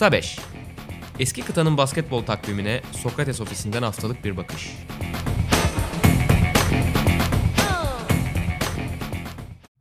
Kısa 5. Eski kıtanın basketbol takvimine Sokrates ofisinden haftalık bir bakış.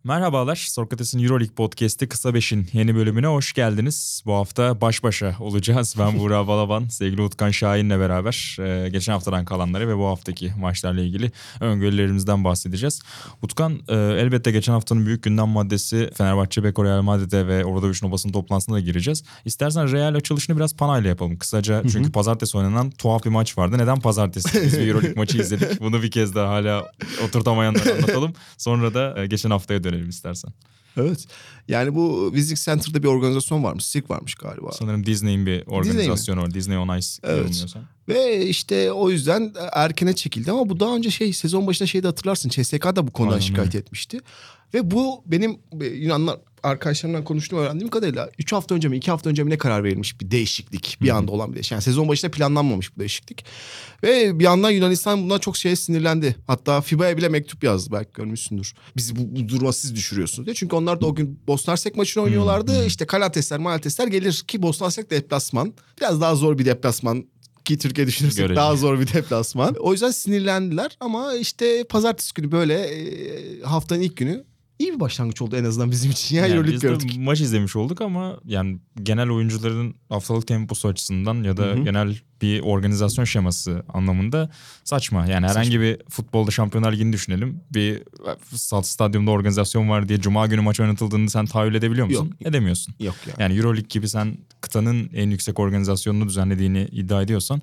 Merhabalar, Sokrates'in Euroleague Podcast'i Kısa Beş'in yeni bölümüne hoş geldiniz. Bu hafta baş başa olacağız. Ben Buğra Balaban, sevgili Utkan Şahin'le beraber e, geçen haftadan kalanları ve bu haftaki maçlarla ilgili öngörülerimizden bahsedeceğiz. Utkan, e, elbette geçen haftanın büyük gündem maddesi Fenerbahçe, Beko, Real Madrid'e ve orada bir basın toplantısına da gireceğiz. İstersen Real açılışını biraz panayla yapalım kısaca. Çünkü Hı-hı. pazartesi oynanan tuhaf bir maç vardı. Neden pazartesi? Biz bir Euroleague maçı izledik. Bunu bir kez daha hala oturtamayanlara anlatalım. Sonra da e, geçen haftaya dönelim verelim istersen. Evet. Yani bu Visiting Center'da bir organizasyon varmış. SIG varmış galiba. Sanırım Disney'in bir organizasyonu var. Disney on Ice evet. Ve işte o yüzden erkene çekildi ama bu daha önce şey sezon başında şeyde hatırlarsın. CSK da bu konudan Aynen. şikayet etmişti. Ve bu benim Yunanlar arkadaşlarımdan konuştuğum öğrendiğim kadarıyla 3 hafta önce mi 2 hafta önce mi ne karar verilmiş bir değişiklik bir anda olan bir değişiklik. Yani sezon başında planlanmamış bu değişiklik. Ve bir yandan Yunanistan bundan çok şeye sinirlendi. Hatta FIBA'ya bile mektup yazdı belki görmüşsündür. Bizi bu, bu duruma siz düşürüyorsunuz diye. Çünkü onlar da o gün Bosna Hersek maçını oynuyorlardı. İşte Kalatesler, Malatesler gelir ki Bosna Hersek deplasman. Biraz daha zor bir deplasman ki Türkiye düşünürsek Görece. daha zor bir deplasman. O yüzden sinirlendiler ama işte pazartesi günü böyle e, haftanın ilk günü iyi bir başlangıç oldu en azından bizim için. Yani, yani biz gördük. maç izlemiş olduk ama yani genel oyuncuların haftalık temposu açısından ya da Hı-hı. genel bir organizasyon şeması anlamında saçma. Yani herhangi saçma. bir futbolda Şampiyonlar Ligi'ni düşünelim. Bir stadyumda organizasyon var diye cuma günü maç oynatıldığını sen tahayyül edebiliyor musun? Yok. Edemiyorsun. Yok yani. Yani Euroleague gibi sen kıtanın en yüksek organizasyonunu düzenlediğini iddia ediyorsan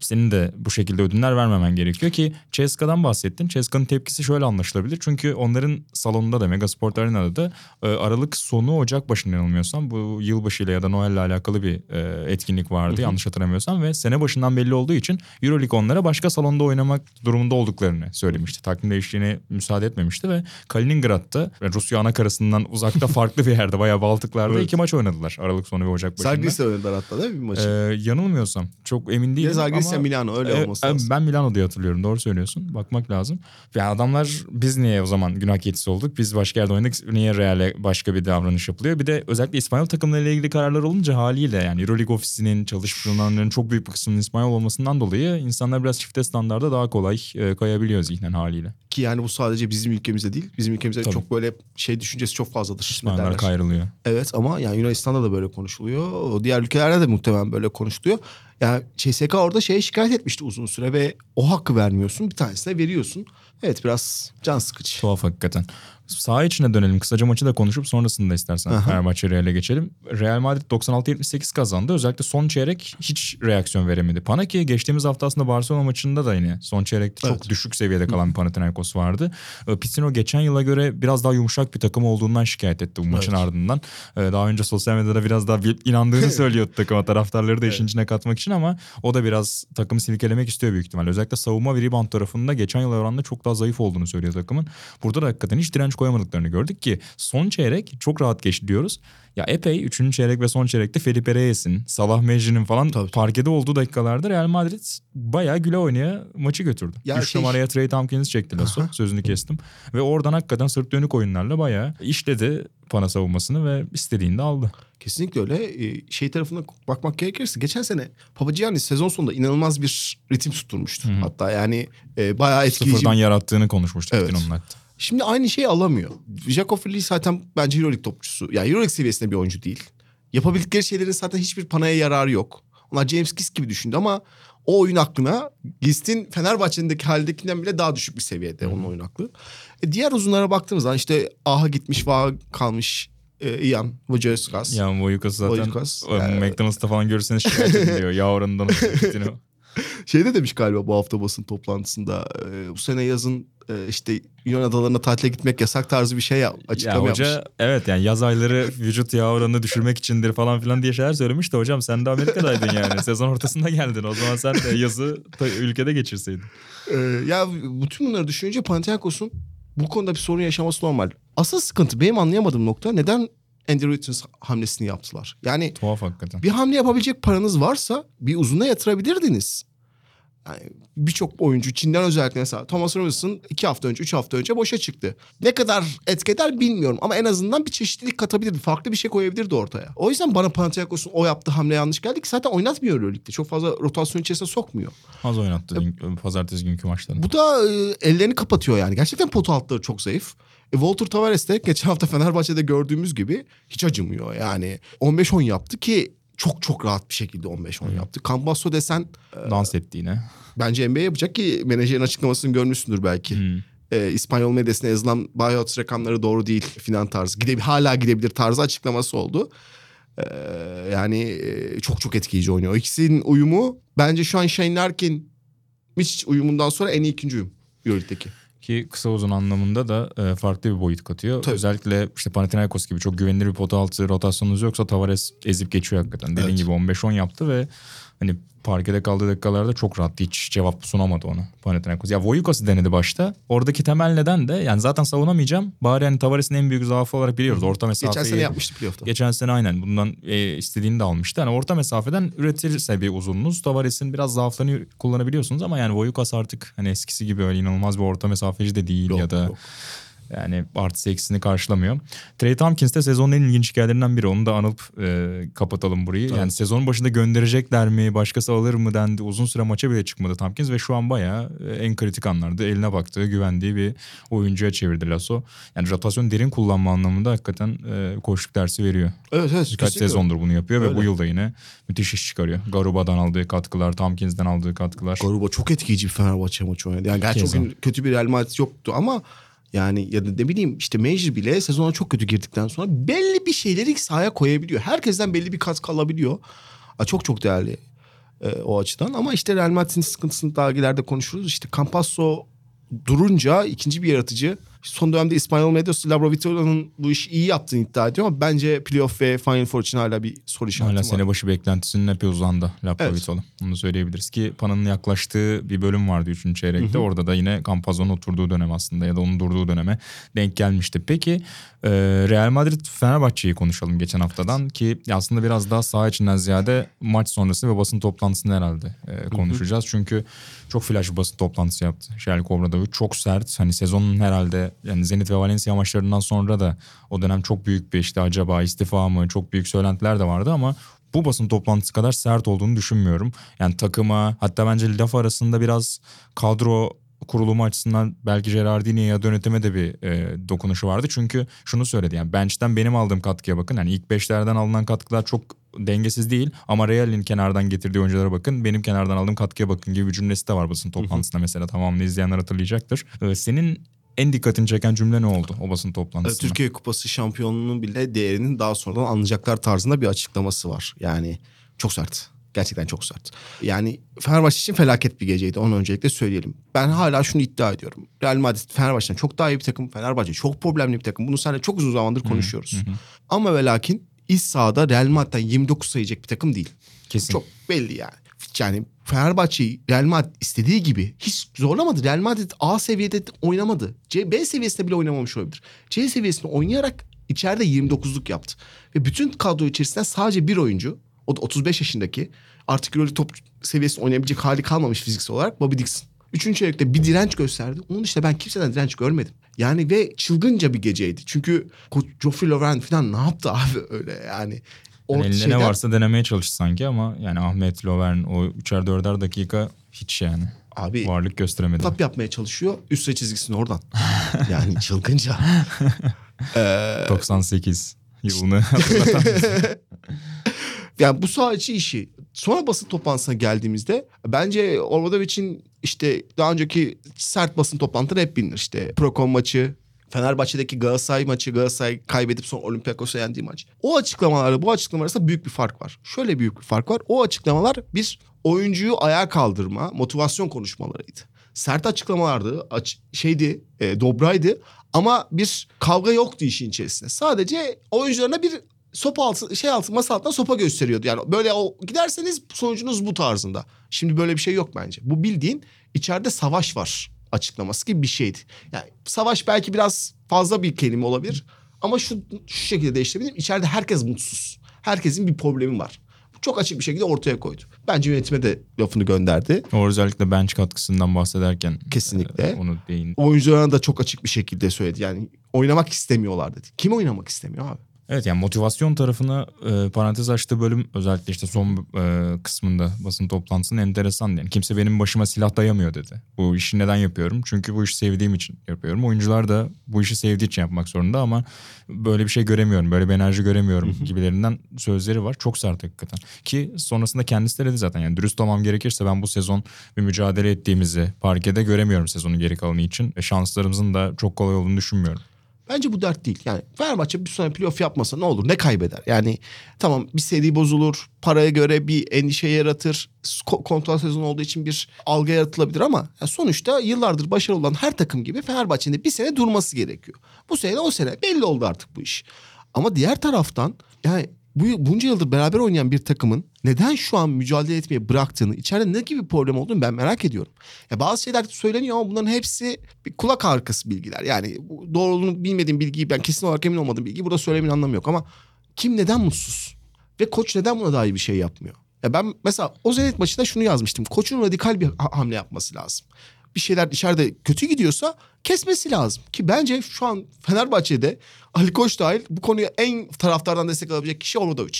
senin de bu şekilde ödünler vermemen gerekiyor ki CSKA'dan bahsettin. CSKA'nın tepkisi şöyle anlaşılabilir. Çünkü onların salonunda da Megasport Arena'da da e, Aralık sonu Ocak başında yanılmıyorsam bu yılbaşıyla ya da Noel'le alakalı bir e, etkinlik vardı hı hı. yanlış hatırlamıyorsam ve sene başından belli olduğu için Euroleague onlara başka salonda oynamak durumunda olduklarını söylemişti. Takvim değişikliğine müsaade etmemişti ve Kaliningrad'da Rusya ana karasından uzakta farklı bir yerde bayağı Baltıklarda evet. iki maç oynadılar Aralık sonu ve Ocak başında. Sergis oynadılar hatta değil mi bir maçı? Ee, yanılmıyorsam çok emin değilim ama Valencia Milano öyle e, olması lazım. Ben Milano diye hatırlıyorum doğru söylüyorsun. Bakmak lazım. Yani adamlar biz niye o zaman günah keçisi olduk? Biz başka yerde oynadık. Niye Real'e başka bir davranış yapılıyor? Bir de özellikle İspanyol takımlarıyla ilgili kararlar olunca haliyle yani Euroleague ofisinin çalışanlarının çok büyük bir kısmının İspanyol olmasından dolayı insanlar biraz çifte standarda daha kolay e, kayabiliyor zihnen haliyle. Ki yani bu sadece bizim ülkemizde değil. Bizim ülkemizde Tabii. çok böyle şey düşüncesi çok fazladır. İspanyollar kayrılıyor. Evet ama yani Yunanistan'da da böyle konuşuluyor. Diğer ülkelerde de muhtemelen böyle konuşuluyor. Yani CSK orada şeye şikayet etmişti uzun süre ve o hakkı vermiyorsun. Bir tanesine veriyorsun. Evet biraz can sıkıcı. Tuhaf hakikaten. Saha içine dönelim. Kısaca maçı da konuşup sonrasında istersen Aha. Fenerbahçe Real'e geçelim. Real Madrid 96-78 kazandı. Özellikle son çeyrek hiç reaksiyon veremedi. Pana ki geçtiğimiz hafta aslında Barcelona maçında da yine son çeyrekte evet. çok düşük seviyede kalan bir Panathinaikos vardı. Ee, Pisino geçen yıla göre biraz daha yumuşak bir takım olduğundan şikayet etti bu maçın evet. ardından. Ee, daha önce sosyal medyada biraz daha inandığını söylüyordu takıma taraftarları da işin içine katmak için ama o da biraz takımı silkelemek istiyor büyük ihtimalle. Özellikle savunma ve rebound tarafında geçen yıl oranında çok daha zayıf olduğunu söylüyor takımın. Burada da hakikaten hiç direnç koyamadıklarını gördük ki son çeyrek çok rahat geçti diyoruz. Ya epey 3. çeyrek ve son çeyrekte Felipe Reyes'in, Salah Mecci'nin falan Tabii. parkede olduğu dakikalarda Real Madrid bayağı güle oynaya maçı götürdü. Ya 3 şey... numaraya Trey Tompkins çekti Lasso. Sözünü kestim. Ve oradan hakikaten sırt dönük oyunlarla bayağı işledi pana savunmasını ve istediğini de aldı. Kesinlikle öyle. Ee, şey tarafına bakmak gerekirse geçen sene Papagiannis sezon sonunda inanılmaz bir ritim tutturmuştu. Hı-hı. Hatta yani e, bayağı etkileyici. Sıfırdan yarattığını konuşmuştuk evet. onun hatta. Şimdi aynı şeyi alamıyor. Jakob Lee zaten bence Euroleague topçusu. Yani Euroleague seviyesinde bir oyuncu değil. Yapabildikleri şeylerin zaten hiçbir panaya yararı yok. Onlar James Gist gibi düşündü ama o oyun aklına Gist'in Fenerbahçe'deki haldekinden bile daha düşük bir seviyede onun oyun aklı. E diğer uzunlara baktığımız zaman işte Aha gitmiş, Vaha kalmış e, Ian Vojaskas. Ian Vojaskas zaten Vojaskas. Yani... McDonald's'ta falan görürseniz şikayet ediliyor. ya oranından Şeyde demiş galiba bu hafta basın toplantısında e, bu sene yazın işte Yunan adalarına tatile gitmek yasak tarzı bir şey açıklama ya hoca, yapmış. Evet yani yaz ayları vücut yağ oranını düşürmek içindir falan filan diye şeyler söylemiş de hocam sen de Amerika'daydın yani. Sezon ortasında geldin. O zaman sen de yazı ülkede geçirseydin. Ee, ya bütün bunları düşününce Panathinaikos'un bu konuda bir sorun yaşaması normal. Asıl sıkıntı benim anlayamadığım nokta neden Andrew Wiggins hamlesini yaptılar. Yani Tuhaf hakikaten. bir hamle yapabilecek paranız varsa bir uzuna yatırabilirdiniz. Yani birçok oyuncu Çin'den özellikle mesela Thomas Robinson iki hafta önce, üç hafta önce boşa çıktı. Ne kadar etki eder bilmiyorum ama en azından bir çeşitlilik katabilirdi. Farklı bir şey koyabilirdi ortaya. O yüzden bana Panathinaikos'un o yaptığı hamle yanlış geldi ki zaten oynatmıyor Euroleague'de. Çok fazla rotasyon içerisine sokmuyor. Az oynattı dün, pazartesi günkü maçlarında. Bu da e, ellerini kapatıyor yani. Gerçekten pot altları çok zayıf. E, Walter Tavares de geçen hafta Fenerbahçe'de gördüğümüz gibi hiç acımıyor. Yani 15-10 yaptı ki çok çok rahat bir şekilde 15-10 yaptı. Campasso desen Dans etti yine. bence NBA yapacak ki menajerin açıklamasını görmüşsündür belki. Hmm. E, İspanyol medyasına yazılan buyout rakamları doğru değil filan tarzı. Gide, hala gidebilir tarzı açıklaması oldu. E, yani e, çok çok etkileyici oynuyor. İkisinin uyumu bence şu an Shane Larkin Mitch uyumundan sonra en iyi ikinci uyum Euroleague'deki. Ki kısa uzun anlamında da e, farklı bir boyut katıyor. Tabii. Özellikle işte Panathinaikos gibi çok güvenilir bir pota altı rotasyonunuz yoksa Tavares ezip geçiyor hakikaten. Dediğin Evet. gibi 15-10 yaptı ve hani parkede kaldığı dakikalarda çok rahattı. Hiç cevap sunamadı ona Panathinaikos. Ya Voyukas'ı denedi başta. Oradaki temel neden de yani zaten savunamayacağım. Bari hani Tavares'in en büyük zaafı olarak biliyoruz. Orta mesafeyi. Geçen sene yapmıştı playoff'ta. Geçen sene aynen bundan e, istediğini de almıştı. Hani orta mesafeden üretirse bir uzunluğunuz Tavares'in biraz zaaflarını kullanabiliyorsunuz ama yani Voyukas artık hani eskisi gibi öyle inanılmaz bir orta mesafeci de değil Yok, ya da yok. Yani artı eksisini karşılamıyor. Trey Tompkins de sezonun en ilginç hikayelerinden biri. Onu da anıp e, kapatalım burayı. Yani sezonun başında gönderecekler mi, başkası alır mı dendi. Uzun süre maça bile çıkmadı Tompkins ve şu an bayağı e, en kritik anlarda eline baktığı, güvendiği bir oyuncuya çevirdi Lasso. Yani rotasyon derin kullanma anlamında hakikaten e, koşluk dersi veriyor. Evet evet. Birkaç sezondur bunu yapıyor ve Öyle. bu yılda yine müthiş iş çıkarıyor. Garuba'dan aldığı katkılar, Tompkins'den aldığı katkılar. Garuba çok etkileyici bir Fenerbahçe maçı oynadı. Yani gerçi o gün kötü bir Real Madrid yoktu ama yani ya da ne bileyim işte Major bile sezona çok kötü girdikten sonra belli bir şeyleri sahaya koyabiliyor. Herkesten belli bir katkı alabiliyor. Çok çok değerli e, o açıdan. Ama işte Real Madrid'in sıkıntısını daha ileride konuşuruz. İşte Campasso durunca ikinci bir yaratıcı. Son dönemde İspanyol medyası Labrovitola'nın bu işi iyi yaptığını iddia ediyor ama bence playoff ve Final Four için hala bir soru işareti Hala var. sene başı beklentisinin epey uzandı Laprovitolu. Onu söyleyebiliriz ki Pana'nın yaklaştığı bir bölüm vardı 3. çeyrekte. Orada da yine Campazzo'nun oturduğu dönem aslında ya da onun durduğu döneme denk gelmişti. Peki e, Real Madrid Fenerbahçe'yi konuşalım geçen haftadan ki aslında biraz daha saha içinden ziyade maç sonrası ve basın toplantısını herhalde e, konuşacağız. Çünkü çok flash basın toplantısı yaptı Şerlik Obradovic. Çok sert. Hani sezonun herhalde yani Zenit ve Valencia maçlarından sonra da o dönem çok büyük bir işte acaba istifa mı çok büyük söylentiler de vardı ama bu basın toplantısı kadar sert olduğunu düşünmüyorum. Yani takıma hatta bence laf arasında biraz kadro kurulumu açısından belki Gerardini ya yönetime de bir e, dokunuşu vardı. Çünkü şunu söyledi yani bench'ten benim aldığım katkıya bakın. Yani ilk beşlerden alınan katkılar çok dengesiz değil ama Real'in kenardan getirdiği oyunculara bakın. Benim kenardan aldığım katkıya bakın gibi bir cümlesi de var basın toplantısında mesela tamamını izleyenler hatırlayacaktır. E, senin en dikkatini çeken cümle ne oldu o basın toplantısında? Türkiye Kupası şampiyonluğunun bile değerinin daha sonradan anlayacaklar tarzında bir açıklaması var. Yani çok sert. Gerçekten çok sert. Yani Fenerbahçe için felaket bir geceydi. Onu öncelikle söyleyelim. Ben hala şunu iddia ediyorum. Real Madrid Fenerbahçe'den çok daha iyi bir takım. Fenerbahçe çok problemli bir takım. Bunu seninle çok uzun zamandır konuşuyoruz. Ama ve lakin iç sahada Real Madrid'den 29 sayacak bir takım değil. Kesin. Çok belli yani. Yani Fenerbahçe'yi Real Madrid istediği gibi hiç zorlamadı. Real Madrid A seviyede oynamadı. C, B seviyesinde bile oynamamış olabilir. C seviyesinde oynayarak içeride 29'luk yaptı. Ve bütün kadro içerisinden sadece bir oyuncu, o da 35 yaşındaki, artık Euroleague top seviyesinde oynayabilecek hali kalmamış fiziksel olarak Bobby Dixon. Üçüncü çeyrekte bir direnç gösterdi. Onun dışında ben kimseden direnç görmedim. Yani ve çılgınca bir geceydi. Çünkü Geoffrey Lauren falan ne yaptı abi öyle yani. O Yani elinde şeyden- ne varsa denemeye çalıştı sanki ama yani Ahmet Lovern o üçer dörder dakika hiç yani Abi varlık gösteremedi. tap yapmaya çalışıyor. Üst çizgisini oradan. yani çılgınca. Ee, 98 yılını yani bu saha içi işi. Sonra basın toplantısına geldiğimizde bence Orvadovic'in işte daha önceki sert basın toplantıları hep bilinir. İşte Procon maçı, Fenerbahçe'deki Galatasaray maçı, Galatasaray kaybedip sonra Olympiakos'a yendiği maç. O açıklamalarla bu açıklamalar arasında büyük bir fark var. Şöyle büyük bir fark var. O açıklamalar bir oyuncuyu ayağa kaldırma, motivasyon konuşmalarıydı. Sert açıklamalardı, aç, şeydi, e, dobraydı ama bir kavga yoktu işin içerisinde. Sadece oyuncularına bir sopa altı, şey altı, masa altından sopa gösteriyordu. Yani böyle o giderseniz sonucunuz bu tarzında. Şimdi böyle bir şey yok bence. Bu bildiğin içeride savaş var açıklaması gibi bir şeydi. Yani savaş belki biraz fazla bir kelime olabilir ama şu, şu şekilde değiştirebilirim. İçeride herkes mutsuz. Herkesin bir problemi var. çok açık bir şekilde ortaya koydu. Bence yönetime de lafını gönderdi. O özellikle bench katkısından bahsederken Kesinlikle. e, onu değin. Oyuncularına da çok açık bir şekilde söyledi. Yani oynamak istemiyorlar dedi. Kim oynamak istemiyor abi? Evet yani motivasyon tarafına e, parantez açtığı bölüm özellikle işte son e, kısmında basın toplantısının enteresan yani kimse benim başıma silah dayamıyor dedi. Bu işi neden yapıyorum? Çünkü bu işi sevdiğim için yapıyorum. Oyuncular da bu işi sevdiği için yapmak zorunda ama böyle bir şey göremiyorum. Böyle bir enerji göremiyorum gibilerinden sözleri var. Çok sert hakikaten. Ki sonrasında kendisi de dedi zaten yani dürüst olmam gerekirse ben bu sezon bir mücadele ettiğimizi parkede göremiyorum sezonun geri kalanı için. Ve şanslarımızın da çok kolay olduğunu düşünmüyorum. Bence bu dert değil. Yani Fenerbahçe bir sene playoff yapmasa ne olur? Ne kaybeder? Yani tamam bir seri bozulur. Paraya göre bir endişe yaratır. ko- Kontrol sezonu olduğu için bir algı yaratılabilir ama ya sonuçta yıllardır başarılı olan her takım gibi Fenerbahçe'nin de bir sene durması gerekiyor. Bu sene o sene belli oldu artık bu iş. Ama diğer taraftan yani bu bunca yıldır beraber oynayan bir takımın neden şu an mücadele etmeye bıraktığını, içeride ne gibi problem olduğunu ben merak ediyorum. Ya bazı şeyler söyleniyor ama bunların hepsi bir kulak arkası bilgiler. Yani doğruluğunu bilmediğim bilgiyi ben kesin olarak emin olmadığım bilgiyi burada söylemenin anlamı yok ama kim neden mutsuz? Ve koç neden buna dair bir şey yapmıyor? Ya ben mesela o Zenit maçında şunu yazmıştım. Koçun radikal bir ha- hamle yapması lazım. Bir şeyler içeride kötü gidiyorsa kesmesi lazım. Ki bence şu an Fenerbahçe'de Ali Koç dahil bu konuya en taraftardan destek alabilecek kişi Obradovic.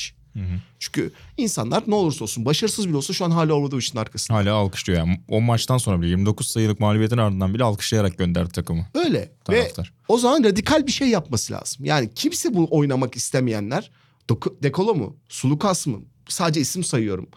Çünkü insanlar ne olursa olsun başarısız bile olsa şu an hala Obradovic'in arkasında. Hala alkışlıyor yani. O maçtan sonra bile 29 sayılık mağlubiyetin ardından bile alkışlayarak gönderdi takımı. Öyle. Taraftar. Ve o zaman radikal bir şey yapması lazım. Yani kimse bu oynamak istemeyenler Dekolo mu? Sulukas mı? Sadece isim sayıyorum.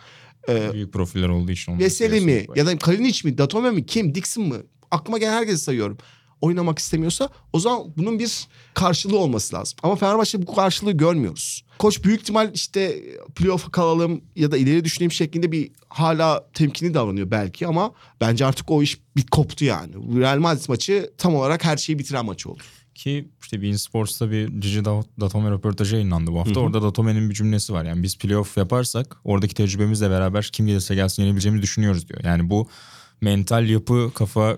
Ee, Büyük profiller olduğu için. Veseli mi? Ya da Kalinic mi? Datome mi? Kim? Dixon mı? Aklıma gelen herkesi sayıyorum. Oynamak istemiyorsa o zaman bunun bir karşılığı olması lazım. Ama Fenerbahçe bu karşılığı görmüyoruz. Koç büyük ihtimal işte playoff'a kalalım ya da ileri düşüneyim şeklinde bir hala temkinli davranıyor belki ama bence artık o iş bir koptu yani. Real Madrid maçı tam olarak her şeyi bitiren maç oldu. Ki işte Bein Sports'ta bir Gigi Da- Datome röportajı yayınlandı bu hafta. Orada Datome'nin bir cümlesi var. Yani biz playoff yaparsak oradaki tecrübemizle beraber kim gelirse gelsin yenebileceğimizi düşünüyoruz diyor. Yani bu mental yapı, kafa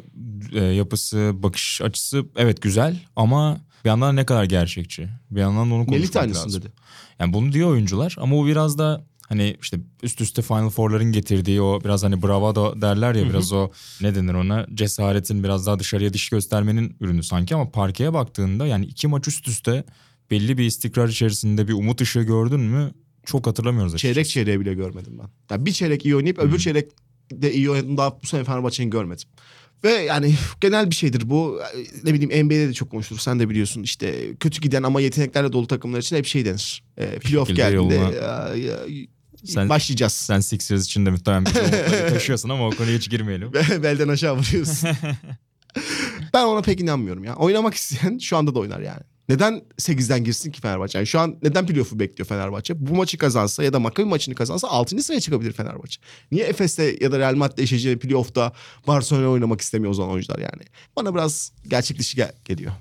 e, yapısı, bakış açısı evet güzel ama bir yandan ne kadar gerçekçi. Bir yandan da onu konuşmak lazım. dedi. Yani bunu diyor oyuncular ama bu biraz da hani işte üst üste Final Four'ların getirdiği o biraz hani bravado derler ya biraz o ne denir ona cesaretin biraz daha dışarıya diş göstermenin ürünü sanki ama parkeye baktığında yani iki maç üst üste belli bir istikrar içerisinde bir umut ışığı gördün mü çok hatırlamıyoruz açıkçası. Çeyrek çeyreği bile görmedim ben. Yani bir çeyrek iyi oynayıp öbür çeyrek de iyi oynadım daha bu sene Fenerbahçe'nin görmedim. Ve yani genel bir şeydir bu. Ne bileyim NBA'de de çok konuşulur. Sen de biliyorsun işte kötü giden ama yeteneklerle dolu takımlar için hep şey denir. E, playoff geldiğinde yoluna- ya, ya, Sen- başlayacağız. Sen Sixers için de muhtemelen bir taşıyorsun ama o konuya hiç girmeyelim. Belden aşağı vuruyorsun. ben ona pek inanmıyorum ya. Oynamak isteyen şu anda da oynar yani. Neden 8'den girsin ki Fenerbahçe? Yani şu an neden playoff'u bekliyor Fenerbahçe? Bu maçı kazansa ya da Maccabi maçını kazansa 6. sıraya çıkabilir Fenerbahçe. Niye Efes'te ya da Real Madrid'de eşeceği playoff'ta Barcelona oynamak istemiyor o zaman oyuncular yani? Bana biraz gerçek dışı gel- geliyor.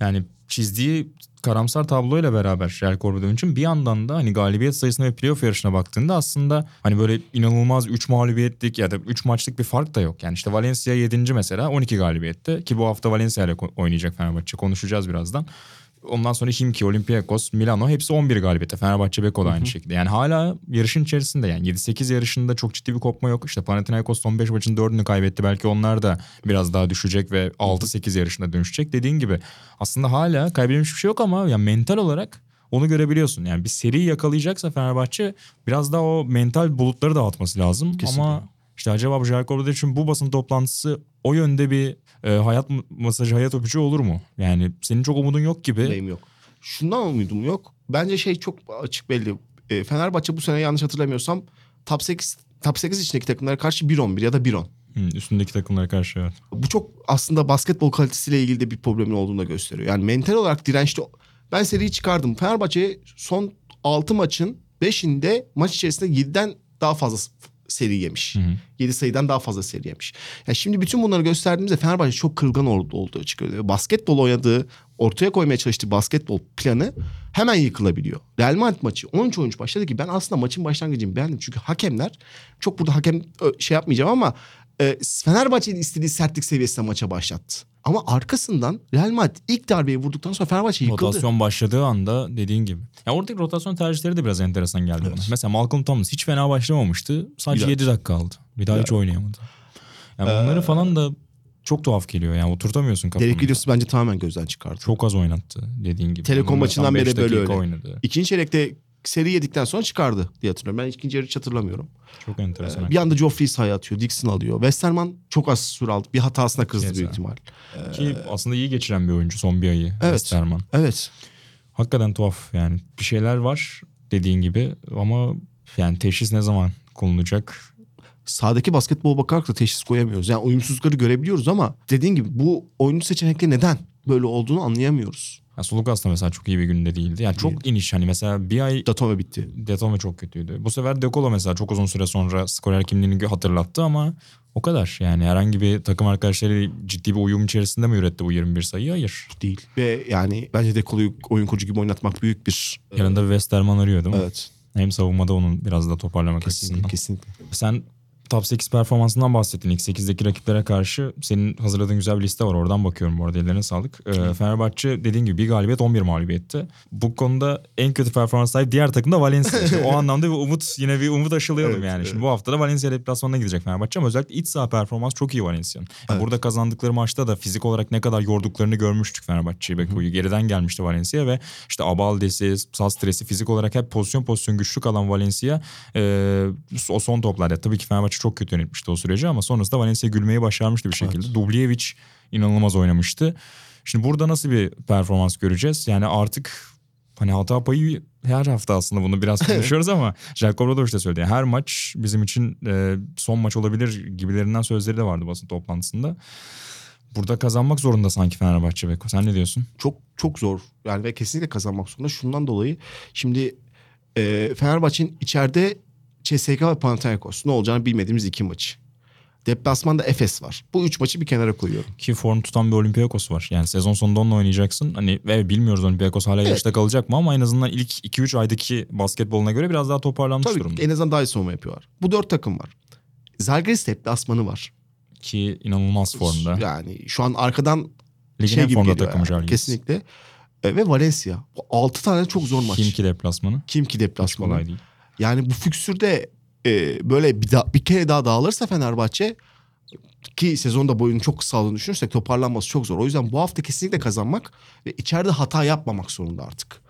Yani çizdiği karamsar tabloyla beraber Real Corbadovic'in bir yandan da hani galibiyet sayısına ve playoff yarışına baktığında aslında hani böyle inanılmaz 3 mağlubiyetlik ya da 3 maçlık bir fark da yok. Yani işte Valencia 7. mesela 12 galibiyette ki bu hafta Valencia ile oynayacak Fenerbahçe konuşacağız birazdan. Ondan sonra Himki, Olympiakos, Milano hepsi 11 galibiyete. Fenerbahçe Beko da aynı şekilde. Yani hala yarışın içerisinde yani 7-8 yarışında çok ciddi bir kopma yok. İşte Panathinaikos son 5 maçın 4'ünü kaybetti. Belki onlar da biraz daha düşecek ve 6-8 yarışında dönüşecek. Dediğin gibi aslında hala kaybedilmiş bir şey yok ama yani mental olarak onu görebiliyorsun. Yani bir seri yakalayacaksa Fenerbahçe biraz daha o mental bulutları dağıtması lazım. Kesinlikle. Ama işte acaba Jelko Obradoviç'in bu basın toplantısı o yönde bir e, hayat masajı, hayat öpücüğü olur mu? Yani senin çok umudun yok gibi. Benim yok. Şundan umudum yok. Bence şey çok açık belli. E, Fenerbahçe bu sene yanlış hatırlamıyorsam top 8 top 8 içindeki takımlara karşı 1-11 ya da 1-10. Hı, üstündeki takımlara karşı evet. Bu çok aslında basketbol kalitesiyle ilgili de bir problemin olduğunu da gösteriyor. Yani mental olarak dirençli. Ben seriyi çıkardım. Fenerbahçe son 6 maçın 5'inde maç içerisinde 7'den daha fazla seri yemiş. Hı hı. 7 sayıdan daha fazla seri yemiş. Yani şimdi bütün bunları gösterdiğimizde Fenerbahçe çok kırılgan oldu, olduğu çıkıyor. Basketbol oynadığı, ortaya koymaya çalıştığı basketbol planı hemen yıkılabiliyor. Real Madrid maçı 13 oyuncu başladı ki ben aslında maçın başlangıcını beğendim. Çünkü hakemler çok burada hakem şey yapmayacağım ama e, Fenerbahçe'nin istediği sertlik seviyesinde maça başlattı. Ama arkasından Real Madrid ilk darbeyi vurduktan sonra Fenerbahçe yıkıldı. Rotasyon başladığı anda dediğin gibi. Ya oradaki rotasyon tercihleri de biraz enteresan geldi Evet. bana. Mesela Malcolm Thomas hiç fena başlamamıştı. Sadece Bir 7 dakika aldı. Bir daha hiç oynayamadı. Yani bunları falan da çok tuhaf geliyor. Yani oturtamıyorsun kafana. Derek Williams'ı bence tamamen gözden çıkardı. Çok az oynattı dediğin gibi. Telekom maçından beri böyle öyle. oynadı. İkinci çeyrekte seri yedikten sonra çıkardı diye hatırlıyorum. Ben ikinci yarı hiç hatırlamıyorum. Çok enteresan. Bir anda Joffrey'i sahaya atıyor. Dixon alıyor. Westerman çok az süre aldı. Bir hatasına kızdı Keza. büyük ihtimal. Ki aslında iyi geçiren bir oyuncu son bir ayı. Evet. Westerman. Evet. Hakikaten tuhaf yani. Bir şeyler var dediğin gibi ama yani teşhis ne zaman konulacak? Sahadaki basketbol bakarak da teşhis koyamıyoruz. Yani uyumsuzlukları görebiliyoruz ama dediğin gibi bu oyuncu seçenekleri neden böyle olduğunu anlayamıyoruz. Yani Sulukas da mesela çok iyi bir günde değildi. Yani çok iniş hani mesela bir ay Datome bitti. Detome çok kötüydü. Bu sefer De Colo mesela çok uzun süre sonra skorer kimliğini hatırlattı ama o kadar. Yani herhangi bir takım arkadaşları ciddi bir uyum içerisinde mi üretti bu 21 sayıyı? Hayır. Değil. Ve yani bence Dekolo'yu oyun kurucu gibi oynatmak büyük bir... Yanında bir Westerman arıyor değil mi? Evet. Hem savunmada onun biraz da toparlamak Kesinlikle. açısından. Kesinlikle. Sen top 8 performansından bahsettin. İlk 8'deki rakiplere karşı senin hazırladığın güzel bir liste var. Oradan bakıyorum bu arada ellerine sağlık. Ee, Fenerbahçe dediğin gibi bir galibiyet 11 mağlubiyetti. Bu konuda en kötü performans sahip diğer takım da Valencia. İşte o anlamda bir umut yine bir umut aşılayalım Evet, yani. evet. Şimdi bu hafta da Valencia deplasmanına gidecek Fenerbahçe ama özellikle iç saha performans çok iyi Valencia'nın. Yani Evet. Burada kazandıkları maçta da fizik olarak ne kadar yorduklarını görmüştük Fenerbahçe'yi. Beko'yu geriden gelmişti Valencia ve işte Abaldes'i, Sastres'i fizik olarak hep pozisyon pozisyon güçlü kalan Valencia e, o son toplarda tabii ki Fenerbahçe çok kötü yönetmişti o süreci ama sonrasında Valencia gülmeyi başarmıştı bir şekilde. Evet. Dubljevic inanılmaz oynamıştı. Şimdi burada nasıl bir performans göreceğiz? Yani artık hani hata payı her hafta aslında bunu biraz konuşuyoruz ama Jacob Rodovic de söyledi. Yani her maç bizim için e, son maç olabilir gibilerinden sözleri de vardı basın toplantısında. Burada kazanmak zorunda sanki Fenerbahçe Beko. Sen ne diyorsun? çok çok zor. Yani ve kesinlikle kazanmak zorunda. Şundan dolayı şimdi e, Fenerbahçe'nin içeride CSK ve Panathinaikos ne olacağını bilmediğimiz iki maçı. Deplasmanda Efes var. Bu üç maçı bir kenara koyuyorum. Ki form tutan bir Olympiakos var. Yani sezon sonunda onunla oynayacaksın. Hani ve bilmiyoruz Olympiakos hala Evet. yarışta kalacak mı ama en azından ilk 2-3 aydaki basketboluna göre biraz daha toparlanmış Tabii durumda. en azından daha iyi savunma yapıyorlar. Bu dört takım var. Zalgiris deplasmanı var. Ki inanılmaz formda. Yani şu an arkadan Ligin şey en gibi formda geliyor takımı yani. Kesinlikle. E, ve Valencia. Bu altı tane çok zor maç. Kimki deplasmanı. Kimki Hiç deplasmanı. kolay değil. Yani bu füksürde e, böyle bir, da- bir kere daha dağılırsa Fenerbahçe ki sezonda boyunun çok kısa olduğunu düşünürsek toparlanması çok zor. O yüzden bu hafta kesinlikle kazanmak ve içeride hata yapmamak zorunda artık.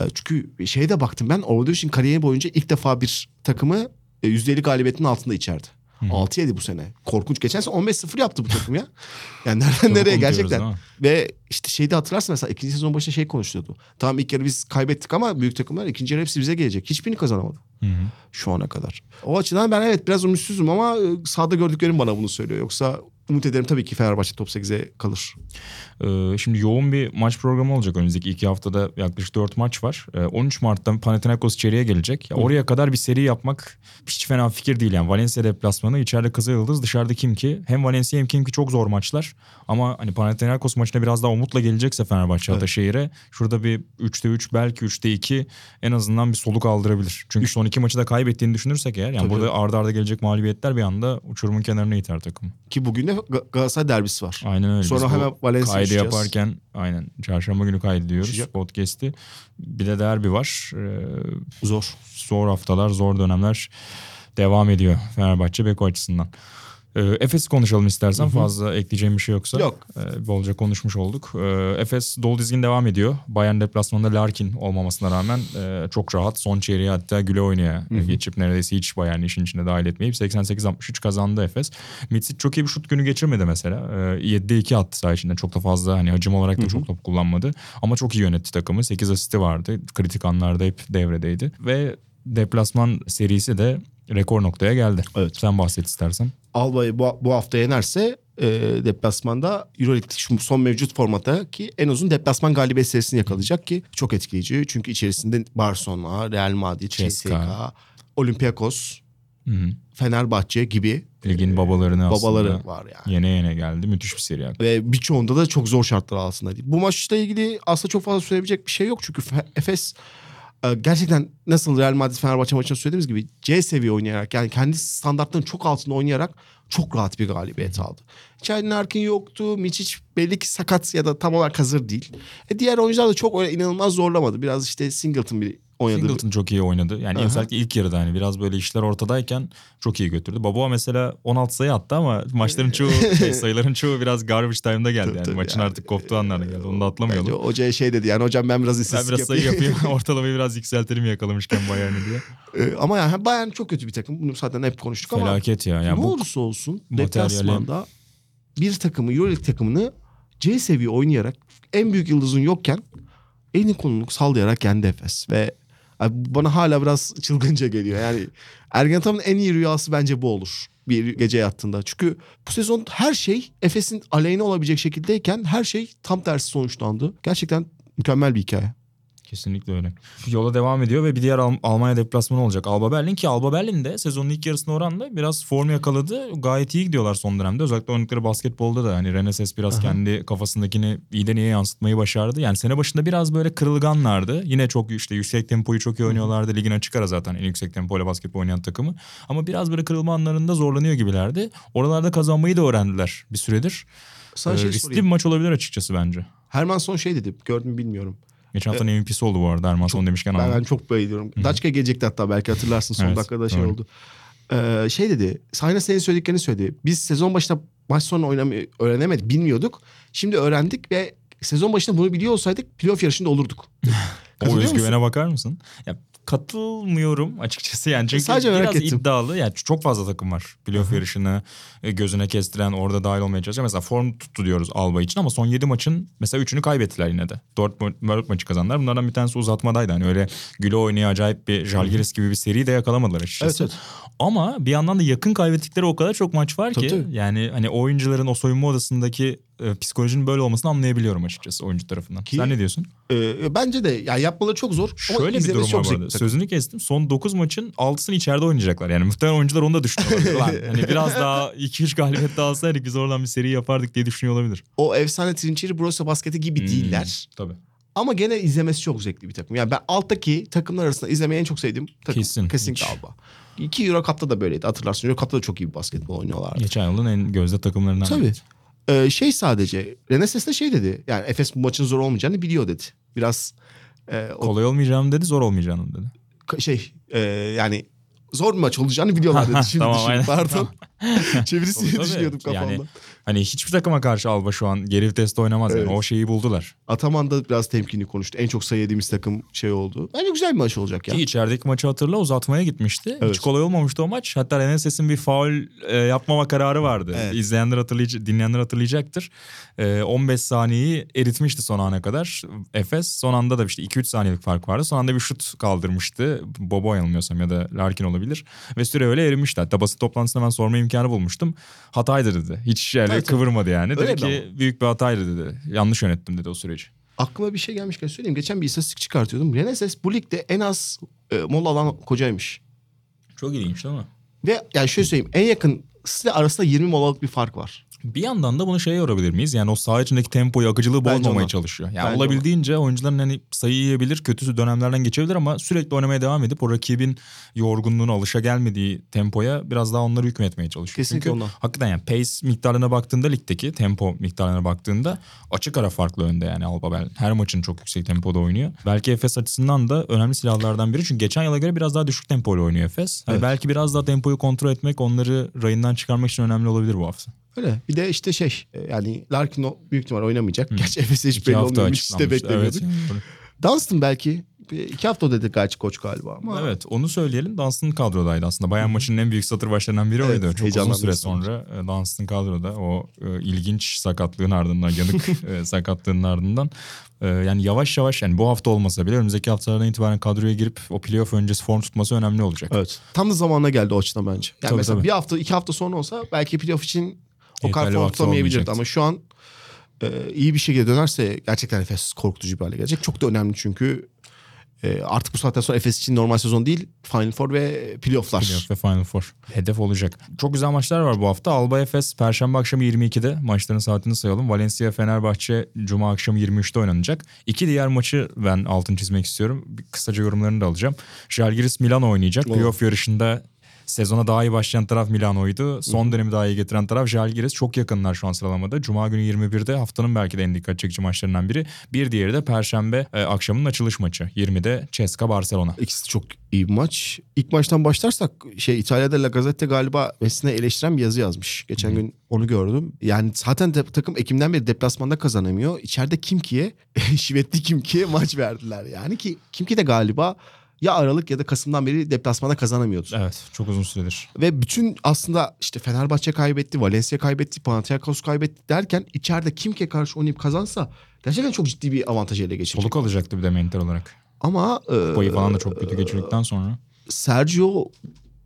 E, çünkü şeye de baktım ben Obradoviç'in kariyeri boyunca ilk defa bir takımı e, %50 galibiyetin altında içerdi. Hı. 6-7 bu sene. Korkunç. Geçen sene 15-0 yaptı bu takım ya. Yani nereden nereye gerçekten. Ve işte şeyde hatırlarsın mesela ikinci sezon başında şey konuşuyordu. Tamam ilk yarı biz kaybettik ama büyük takımlar ikinci yarı hepsi bize gelecek. Hiçbirini kazanamadı Hı hı. şu ana kadar. O açıdan ben evet biraz umutsuzum ama e, sahada gördüklerim bana bunu söylüyor. Yoksa umut ederim tabii ki Fenerbahçe top 8'e kalır. Ee, şimdi yoğun bir maç programı olacak önümüzdeki iki haftada yaklaşık 4 maç var. Ee, 13 Mart'ta Panathinaikos içeriye gelecek. Ya oraya kadar bir seri yapmak hiç fena fikir değil yani. Valencia deplasmanı içeride Kızılyıldız dışarıda Kimki. Hem Valencia hem Kimki çok zor maçlar. Ama hani Panathinaikos maçına biraz daha umutla gelecekse Fenerbahçe Evet. Ataşehir'e şurada bir 3'te 3 belki 3'te 2 en azından bir soluk aldırabilir. Çünkü son iki maçı da kaybettiğini düşünürsek eğer yani Tabii. burada arda arda gelecek mağlubiyetler bir anda uçurumun kenarına iter takım. Ki bugün de Ga- Galatasaray derbisi var. Aynen öyle. Sonra Biz hemen Valencia Kaydı uçacağız. yaparken aynen çarşamba günü kaydediyoruz Uçacak. podcast'i. Bir de derbi var. Ee, Zor. zor haftalar, zor dönemler devam ediyor Fenerbahçe Beko açısından. Ee, Efes'i konuşalım istersen Hı hı. fazla ekleyeceğim bir şey yoksa. Yok. Ee, bolca konuşmuş olduk. Ee, Efes dolu dizgin devam ediyor. Bayern deplasmanında Larkin olmamasına rağmen e, çok rahat son çeyreği hatta güle oynaya Hı hı. geçip neredeyse hiç Bayern'i işin içine dahil etmeyip 88-63 kazandı Efes. Mitsic çok iyi bir şut günü geçirmedi mesela. Ee, 7'de 2 attı saha içinde. Çok da fazla hani hacim olarak da Hı hı. çok top kullanmadı. Ama çok iyi yönetti takımı. 8 asisti vardı. Kritik anlarda hep devredeydi. Ve deplasman serisi de rekor noktaya geldi. Evet. Sen bahset istersen. Alba'yı bu, bu hafta yenerse e, deplasmanda Euroleague şu son mevcut formatta ki en uzun deplasman galibiyet serisini yakalayacak ki çok etkileyici. Çünkü içerisinde Barcelona, Real Madrid. CSKA, Olympiakos, Hı hı. Fenerbahçe gibi Ligin babalarını babaları aslında var yani. yene yene geldi. Müthiş bir seri. Ve birçoğunda da çok zor şartlar altında değil. Bu maçla ilgili aslında çok fazla söyleyebilecek bir şey yok. Çünkü Fe- Efes e, gerçekten nasıl Real Madrid Fenerbahçe maçında söylediğimiz gibi C seviye oynayarak yani kendi standartlarının çok altında oynayarak çok rahat bir galibiyet aldı. İçeride Narkin yoktu. Miçic belli ki sakat ya da tam olarak hazır değil. E diğer oyuncular da çok öyle inanılmaz zorlamadı. Biraz işte Singleton bir oynadı. Singleton çok iyi oynadı. Yani Aha. özellikle ilk yarıda hani biraz böyle işler ortadayken çok iyi götürdü. Baboa mesela 16 sayı attı ama maçların çoğu şey, sayıların çoğu biraz garbage time'da geldi. Tabii, Yani tabii maçın yani. artık koptuğu anlarda geldi. Onu da Bence atlamayalım. hocaya şey dedi yani hocam ben biraz Ben istatistik biraz sayı yapayım. yapayım. Ortalamayı biraz yükseltelim yakalamışken Bayern'i diye. E, ama yani Bayern çok kötü bir takım. Bunu zaten hep konuştuk ama Felaket ya. Yani ne bu olursa olsun deplasmanda bir takımı Euroleague takımını C seviye oynayarak en büyük yıldızın yokken elini kolunu sallayarak yendi Efes ve bana hala biraz çılgınca geliyor. Yani Ergen Ataman'ın en iyi rüyası bence bu olur bir gece yattığında. Çünkü bu sezon her şey Efes'in aleyhine olabilecek şekildeyken her şey tam tersi sonuçlandı. Gerçekten mükemmel bir hikaye. Kesinlikle öyle. Yola devam ediyor ve bir diğer Al- Almanya deplasmanı olacak Alba Berlin ki Alba Berlin de sezonun ilk yarısına oranla biraz form yakaladı. Gayet iyi gidiyorlar son dönemde. Özellikle oynadıkları basketbolda da hani Reneses biraz Aha. kendi kafasındakini iyiden iyiye yansıtmayı başardı. Yani sene başında biraz böyle kırılganlardı. Yine çok işte yüksek tempoyu çok iyi oynuyorlardı. Ligin açık ara zaten en yüksek tempoyla basketbol oynayan takımı. Ama biraz böyle kırılma anlarında zorlanıyor gibilerdi. Oralarda kazanmayı da öğrendiler bir süredir. Sana Ee, şey riskli sorayım. bir maç olabilir açıkçası bence. Herman son şey dedi gördün mü bilmiyorum. Geçen hafta MVP'si oldu bu arada Erman son demişken. Ben, ben çok bayılıyorum. Daçka gelecekti hatta belki hatırlarsın son Evet, dakikada şey doğru. oldu. Ee, şey dedi. Sayna senin söylediklerini söyledi. Biz sezon başında maç sonu oynamayı öğrenemedik, bilmiyorduk. Şimdi öğrendik ve sezon başında bunu biliyor olsaydık playoff yarışında olurduk. O özgüvene musun? bakar mısın? Ya katılmıyorum açıkçası yani çünkü Sadece merak biraz ettim. iddialı. Yani çok fazla takım var. Playoff yarışını e, gözüne kestiren orada dahil olmaya çalışan. Mesela form tuttu diyoruz Alba için ama son 7 maçın mesela 3'ünü kaybettiler yine de. 4, 4 maçı kazandılar. Bunlardan bir tanesi uzatmadaydı. Hani öyle güle oynaya acayip bir Jalgiris gibi bir seri de yakalamadılar açıkçası. Evet, evet. Ama bir yandan da yakın kaybettikleri o kadar çok maç var ki Tabii, tabii. yani hani oyuncuların o soyunma odasındaki e, psikolojinin böyle olmasını anlayabiliyorum açıkçası oyuncu tarafından. Ki- Sen ne diyorsun? Ee, bence de yani yapmaları çok zor. Şöyle bir durum var bu arada. Sözünü kestim. Son 9 maçın 6'sını içeride oynayacaklar. Yani muhtemelen oyuncular onu da düşünüyorlar. Lan hani biraz daha 2-3 galibiyet daha alsaydık biz oradan bir seri yapardık diye düşünüyor olabilir. O efsane Trinçeri Borussia basketi gibi Hmm, değiller. Tabii. Ama gene izlemesi çok zevkli bir takım. Yani ben alttaki takımlar arasında izlemeyi en çok sevdiğim takım. Kesin. Kesinlikle. Alba. İki Euro Cup'ta da böyleydi hatırlarsın. Euro Cup'ta da çok iyi bir basketbol oynuyorlardı. Geçen yılın en gözde takımlarından. Tabii. birisi. Ee, şey sadece Reneses de şey dedi. Yani Efes bu maçın zor olmayacağını biliyor dedi. Biraz e, o Kolay olmayacağını dedi, zor olmayacağını dedi. şey e, yani zor maç olacağını biliyorlar dedi. Şimdi Tamam, düşün. aynen. Pardon. Çevirisini Tabii, tabii. düşünüyordum kafamda. Yani- Hani hiçbir takıma karşı Alba şu an geri viteste oynamaz. Evet. Yani o şeyi buldular. Ataman da biraz temkinli konuştu. En çok sayı yediğimiz takım şey oldu. Bence güzel bir maç olacak ya. Ki içerideki maçı hatırla uzatmaya gitmişti. Evet. Hiç kolay olmamıştı o maç. Hatta Reneses'in bir faul e, yapmama kararı vardı. Evet. İzleyenler hatırlayacak, dinleyenler hatırlayacaktır. E, 15 saniyeyi eritmişti son ana kadar. Efes son anda da işte 2-3 saniyelik fark vardı. Son anda bir şut kaldırmıştı. Bobo yanılmıyorsam ya da Larkin olabilir. Ve süre öyle erimişti. Hatta basın toplantısında ben sorma imkanı bulmuştum. Hataydı dedi. Hiç öyle Tabii, kıvırmadı yani. Öyle dedi ki bir büyük bir hataydı dedi. Yanlış yönettim dedi o süreci. Aklıma bir şey gelmişken söyleyeyim. Geçen bir istatistik çıkartıyordum. Reneses bu ligde en az e, mola alan kocaymış. Çok ilginç değil mi? Ve yani şöyle söyleyeyim. En yakın size arasında 20 molalık bir fark var. Bir yandan da bunu şeye yorabilir miyiz? Yani o saha içindeki tempoyu, akıcılığı bozmamaya ona. çalışıyor. Yani Bence olabildiğince oyuncuların hani sayı yiyebilir, kötüsü dönemlerden geçebilir ama sürekli oynamaya devam edip o rakibin yorgunluğuna, alışa gelmediği tempoya biraz daha onları hükmetmeye çalışıyor. Kesinlikle Çünkü ona. hakikaten yani pace miktarlarına baktığında ligdeki tempo miktarlarına baktığında açık ara farklı önde yani Alba Berlin. Her maçın çok yüksek tempoda oynuyor. Belki Efes açısından da önemli silahlardan biri. Çünkü geçen yıla göre biraz daha düşük tempoyla oynuyor Efes. Hani Evet. belki biraz daha tempoyu kontrol etmek, onları rayından çıkarmak için önemli olabilir bu hafta. Öyle. Bir de işte şey e, yani Larkin o büyük ihtimal oynamayacak. Gerçi Efes'e hiç belli olmuyor. Hiç de beklemiyorduk. Evet. Dunstan belki. Bir- iki hafta dedi gerçi koç galiba ama. Evet onu söyleyelim. Dunstan kadrodaydı aslında. Bayern maçının en büyük satır başlarından biri Evet, oydu. Çok uzun süre sonra e, Dunstan kadroda o e, ilginç sakatlığın ardından, yanık e, sakatlığın ardından e, yani yavaş yavaş yani bu hafta olmasa bile önümüzdeki haftalardan itibaren kadroya girip o playoff öncesi form tutması önemli olacak. Evet. Tam da zamanına geldi o açıdan bence. Yani Tabii, mesela tabii. bir hafta iki hafta sonra olsa belki playoff için o kadar olmayacaktı. Ama şu an e, iyi bir şekilde dönerse gerçekten Efes korkutucu bir hale gelecek. Çok da önemli çünkü Ee, artık bu saatten sonra Efes için normal sezon değil Final Four ve playofflar. Playoff ve Final Four. Hedef olacak. Çok güzel maçlar var bu hafta. Alba Efes Perşembe akşamı 22'de. Maçların saatini sayalım. Valencia Fenerbahçe Cuma akşamı 23'te oynanacak. İki diğer maçı ben altın çizmek istiyorum. Bir kısaca yorumlarını da alacağım. Jalgiris Milan oynayacak. Playoff yarışında Sezona daha iyi başlayan taraf Milano'ydu. Son dönemi daha iyi getiren taraf Jalgiris. Çok yakınlar şu an sıralamada. Cuma günü 21'de haftanın belki de en dikkat çekici maçlarından biri. Bir diğeri de Perşembe e, akşamının açılış maçı. 20'de Ceska Barcelona. İkisi çok iyi bir maç. İlk maçtan başlarsak şey İtalya'da La Gazzetta galiba Messi'ne eleştiren bir yazı yazmış. Geçen gün onu gördüm. Yani zaten de, takım Ekim'den beri deplasmanda kazanamıyor. İçeride Kimki'ye, Şivetli Kimki'ye maç verdiler. Yani ki Kimki de galiba ya Aralık ya da Kasım'dan beri deplasmanda kazanamıyordu. Evet çok uzun süredir. Ve bütün aslında işte Fenerbahçe kaybetti, Valencia kaybetti, Panathinaikos kaybetti derken içeride Kimki'ye karşı oynayıp kazansa gerçekten çok ciddi bir avantaj ele geçirecek. Soluk alacaktı bir de mental olarak. Ama e, Kupayı falan da çok kötü geçirdikten sonra. Sergio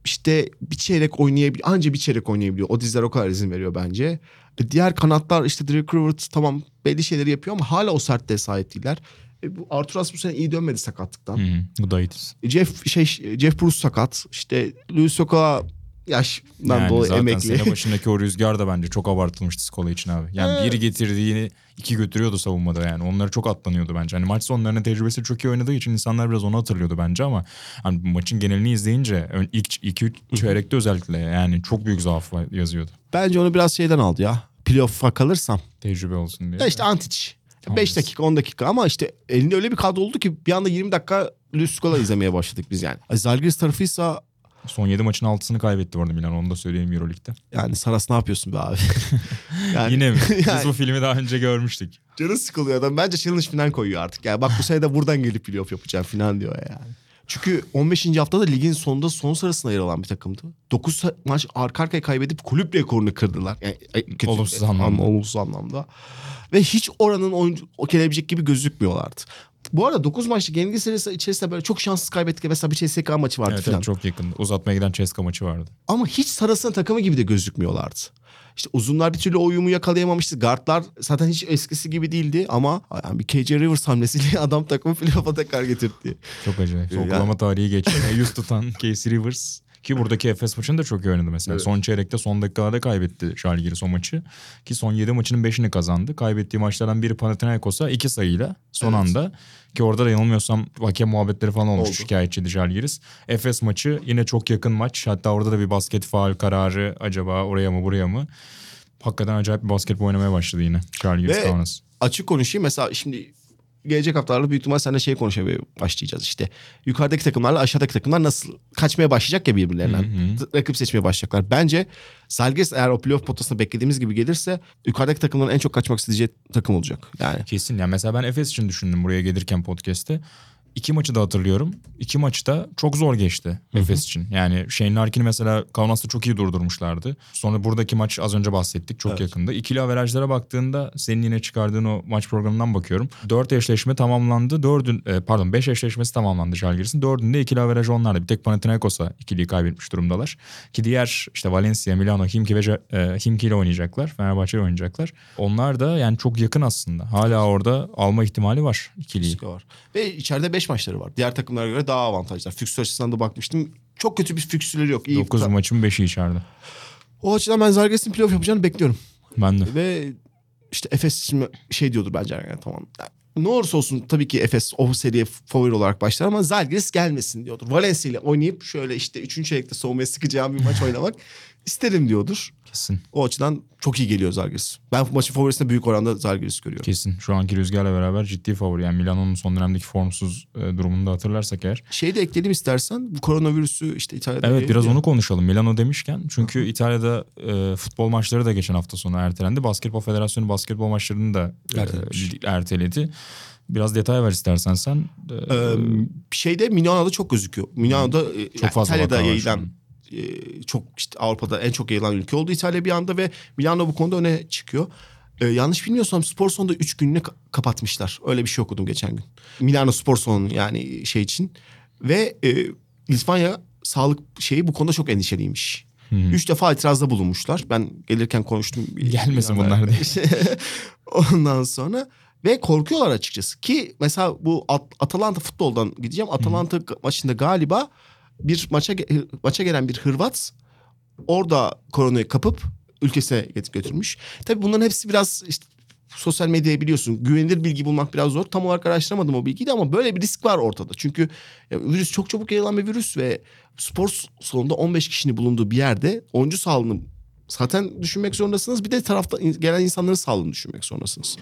işte bir çeyrek oynayabiliyor. Anca bir çeyrek oynayabiliyor. O dizler o kadar izin veriyor bence. E, Diğer kanatlar işte Derek Rivers tamam belli şeyleri yapıyor ama hala o sertliğe sahip değiller. E, bu Arthur Asmussen iyi dönmedi sakatlıktan. Hı hı. Gudaitis. E, Jeff şey Jeff Bruce sakat. İşte Luis Soka yaştan Yani dolayı zaten emekli. sene başındaki o rüzgar da bence çok abartılmıştı Skola için abi. Yani biri getirdiğini iki götürüyordu savunmada yani. Onları çok atlanıyordu bence. Hani maç sonlarının tecrübesi çok iyi oynadığı için insanlar biraz onu hatırlıyordu bence ama hani bu maçın genelini izleyince ilk 2-3 çeyrekte özellikle yani çok büyük zaaf yazıyordu. Bence onu biraz şeyden aldı ya. Playoff'a kalırsam. Tecrübe olsun diye. Ya işte Antic. Tamam. 5 dakika 10 dakika ama işte elinde öyle bir kadro oldu ki bir anda 20 dakika Luis Scola izlemeye başladık biz yani. Zalgiris tarafıysa Son 7 maçın 6'sını kaybetti bu arada Milan onu da söyleyeyim Euroleague'de. yani Saras ne yapıyorsun be abi? yani, Yine mi? Biz Yani- bu filmi daha önce görmüştük. Canı sıkılıyor adam. Bence challenge falan koyuyor artık. Yani bak bu sene de buradan gelip playoff yapacağım falan diyor yani. Çünkü 15. haftada ligin sonunda son sırasına yer alan bir takımdı. 9 maç arka arkaya kaybedip kulüp rekorunu kırdılar. Yani, kötü- Olumsuz anlamda. Olumsuz anlamda. Ve hiç oranın oyuncu o gelebilecek gibi gözükmüyorlardı. Bu arada 9 maçlık yenilgi serisi içerisinde böyle çok şanssız kaybettik. Mesela bir CSK maçı vardı Evet, falan. evet çok yakın. Uzatmaya giden Ceska maçı vardı. Ama hiç Saras'ın takımı gibi de gözükmüyorlardı. İşte uzunlar bir türlü o uyumu yakalayamamıştı. Guardlar zaten hiç eskisi gibi değildi ama yani bir KJ Rivers hamlesiyle adam takımı playoff'a tekrar getirdi. Çok acayip. Yani- Sokulama tarihi geçti. Yüz tutan Casey Rivers. Ki buradaki Efes maçını da çok iyi oynadı mesela. Evet. Son çeyrekte son dakikalarda kaybetti Žalgiris o maçı. Ki son 7 maçının 5'ini kazandı. Kaybettiği maçlardan biri Panathinaikos'a 2 sayıyla son Evet. anda. Ki orada da yanılmıyorsam hakem muhabbetleri falan olmuş Oldu. şikayetçiydi Žalgiris. Efes maçı yine çok yakın maç. Hatta orada da bir basket faal kararı acaba oraya mı buraya mı? Hakikaten acayip bir basketbol oynamaya başladı yine Žalgiris Ve- Kaunas. Açık konuşayım mesela şimdi gelecek haftalarda büyük ihtimal seninle şey konuşmaya başlayacağız işte. Yukarıdaki takımlarla aşağıdaki takımlar nasıl kaçmaya başlayacak ya birbirlerinden. Hı hı. Rakip seçmeye başlayacaklar. Bence Zalgiris eğer o playoff potasına beklediğimiz gibi gelirse yukarıdaki takımların en çok kaçmak isteyeceği takım olacak. Yani Kesin. Yani mesela ben Efes için düşündüm buraya gelirken podcast'te. İki maçı da hatırlıyorum. İki maçta çok zor geçti Efes için. Yani Shane Larkin'i mesela Kaunas'ta çok iyi durdurmuşlardı. Sonra buradaki maç az önce bahsettik. Çok Evet. yakında. İkili averajlara baktığında senin yine çıkardığın o maç programından bakıyorum. Dört eşleşme tamamlandı. Dördün, e, pardon beş eşleşmesi tamamlandı Žalgiris'in. Dördünde ikili averaj onlardı. Bir tek Panathinaikos'a ikiliyi kaybetmiş durumdalar. Ki diğer işte Valencia, Milano, Himki ve e, Himki ile oynayacaklar. Fenerbahçe ile oynayacaklar. Onlar da yani çok yakın aslında. Hala orada alma ihtimali var ikiliyi. var. Ve içeride 5 maçları var. Diğer takımlara göre daha avantajlar. Fikstür açısından da bakmıştım. Çok kötü bir fikstürleri yok. İyi 9 maçın 5'i içeride. O açıdan ben Zalgiris'in playoff yapacağını bekliyorum. Ben de. Ve işte Efes için şey diyordur bence yani tamam. Yani ne olursa olsun tabii ki Efes o seriye favori olarak başlar ama Zalgiris gelmesin diyordur. Valencia ile oynayıp şöyle işte 3. çeyrekte soğumaya sıkacağım bir maç oynamak isterim diyordur. Kesin. O açıdan çok iyi geliyor Zalgiris. Ben bu maçın favorisinde büyük oranda Zalgiris görüyorum. Kesin. Şu anki rüzgarla beraber ciddi favori. Yani Milano'nun son dönemdeki formsuz e, durumunu da hatırlarsak eğer. Şeyi de ekleyelim istersen. Bu koronavirüsü işte İtalya'da... Evet biraz yayılıyor. onu konuşalım. Milano demişken. Çünkü İtalya'da e, futbol maçları da geçen hafta sonu ertelendi. Basketbol Federasyonu basketbol maçlarını da e, erteledi. Biraz detay ver istersen sen. Ee, şeyde Milano'da çok gözüküyor. Milano'da e, çok fazla İtalya'da yayılan an. Çok işte Avrupa'da en çok yayılan ülke oldu İtalya bir anda ve Milano bu konuda öne çıkıyor. E, yanlış bilmiyorsam spor salonunda 3 gününü ka- kapatmışlar. Öyle bir şey okudum geçen gün. Milano spor salonu yani şey için. Ve e, İspanya sağlık şeyi bu konuda çok endişeliymiş. Hı. Üç defa itirazda bulunmuşlar. Ben gelirken konuştum. Gelmesin bunlar diye. Ondan sonra Ve korkuyorlar açıkçası. Ki mesela bu At- Atalanta futboldan gideceğim. Atalanta maçında galiba bir maça maça gelen bir Hırvat orada koronayı kapıp ülkesine götürmüş. Tabii bunların hepsi biraz işte sosyal medyayı biliyorsun. Güvenilir bilgi bulmak biraz zor. Tam olarak araştıramadım o bilgiyi de ama böyle bir risk var ortada. Çünkü virüs çok çabuk yayılan bir virüs ve spor salonunda 15 kişinin bulunduğu bir yerde oyuncu sağlığını zaten düşünmek zorundasınız. Bir de tarafta gelen insanların sağlığını düşünmek zorundasınız.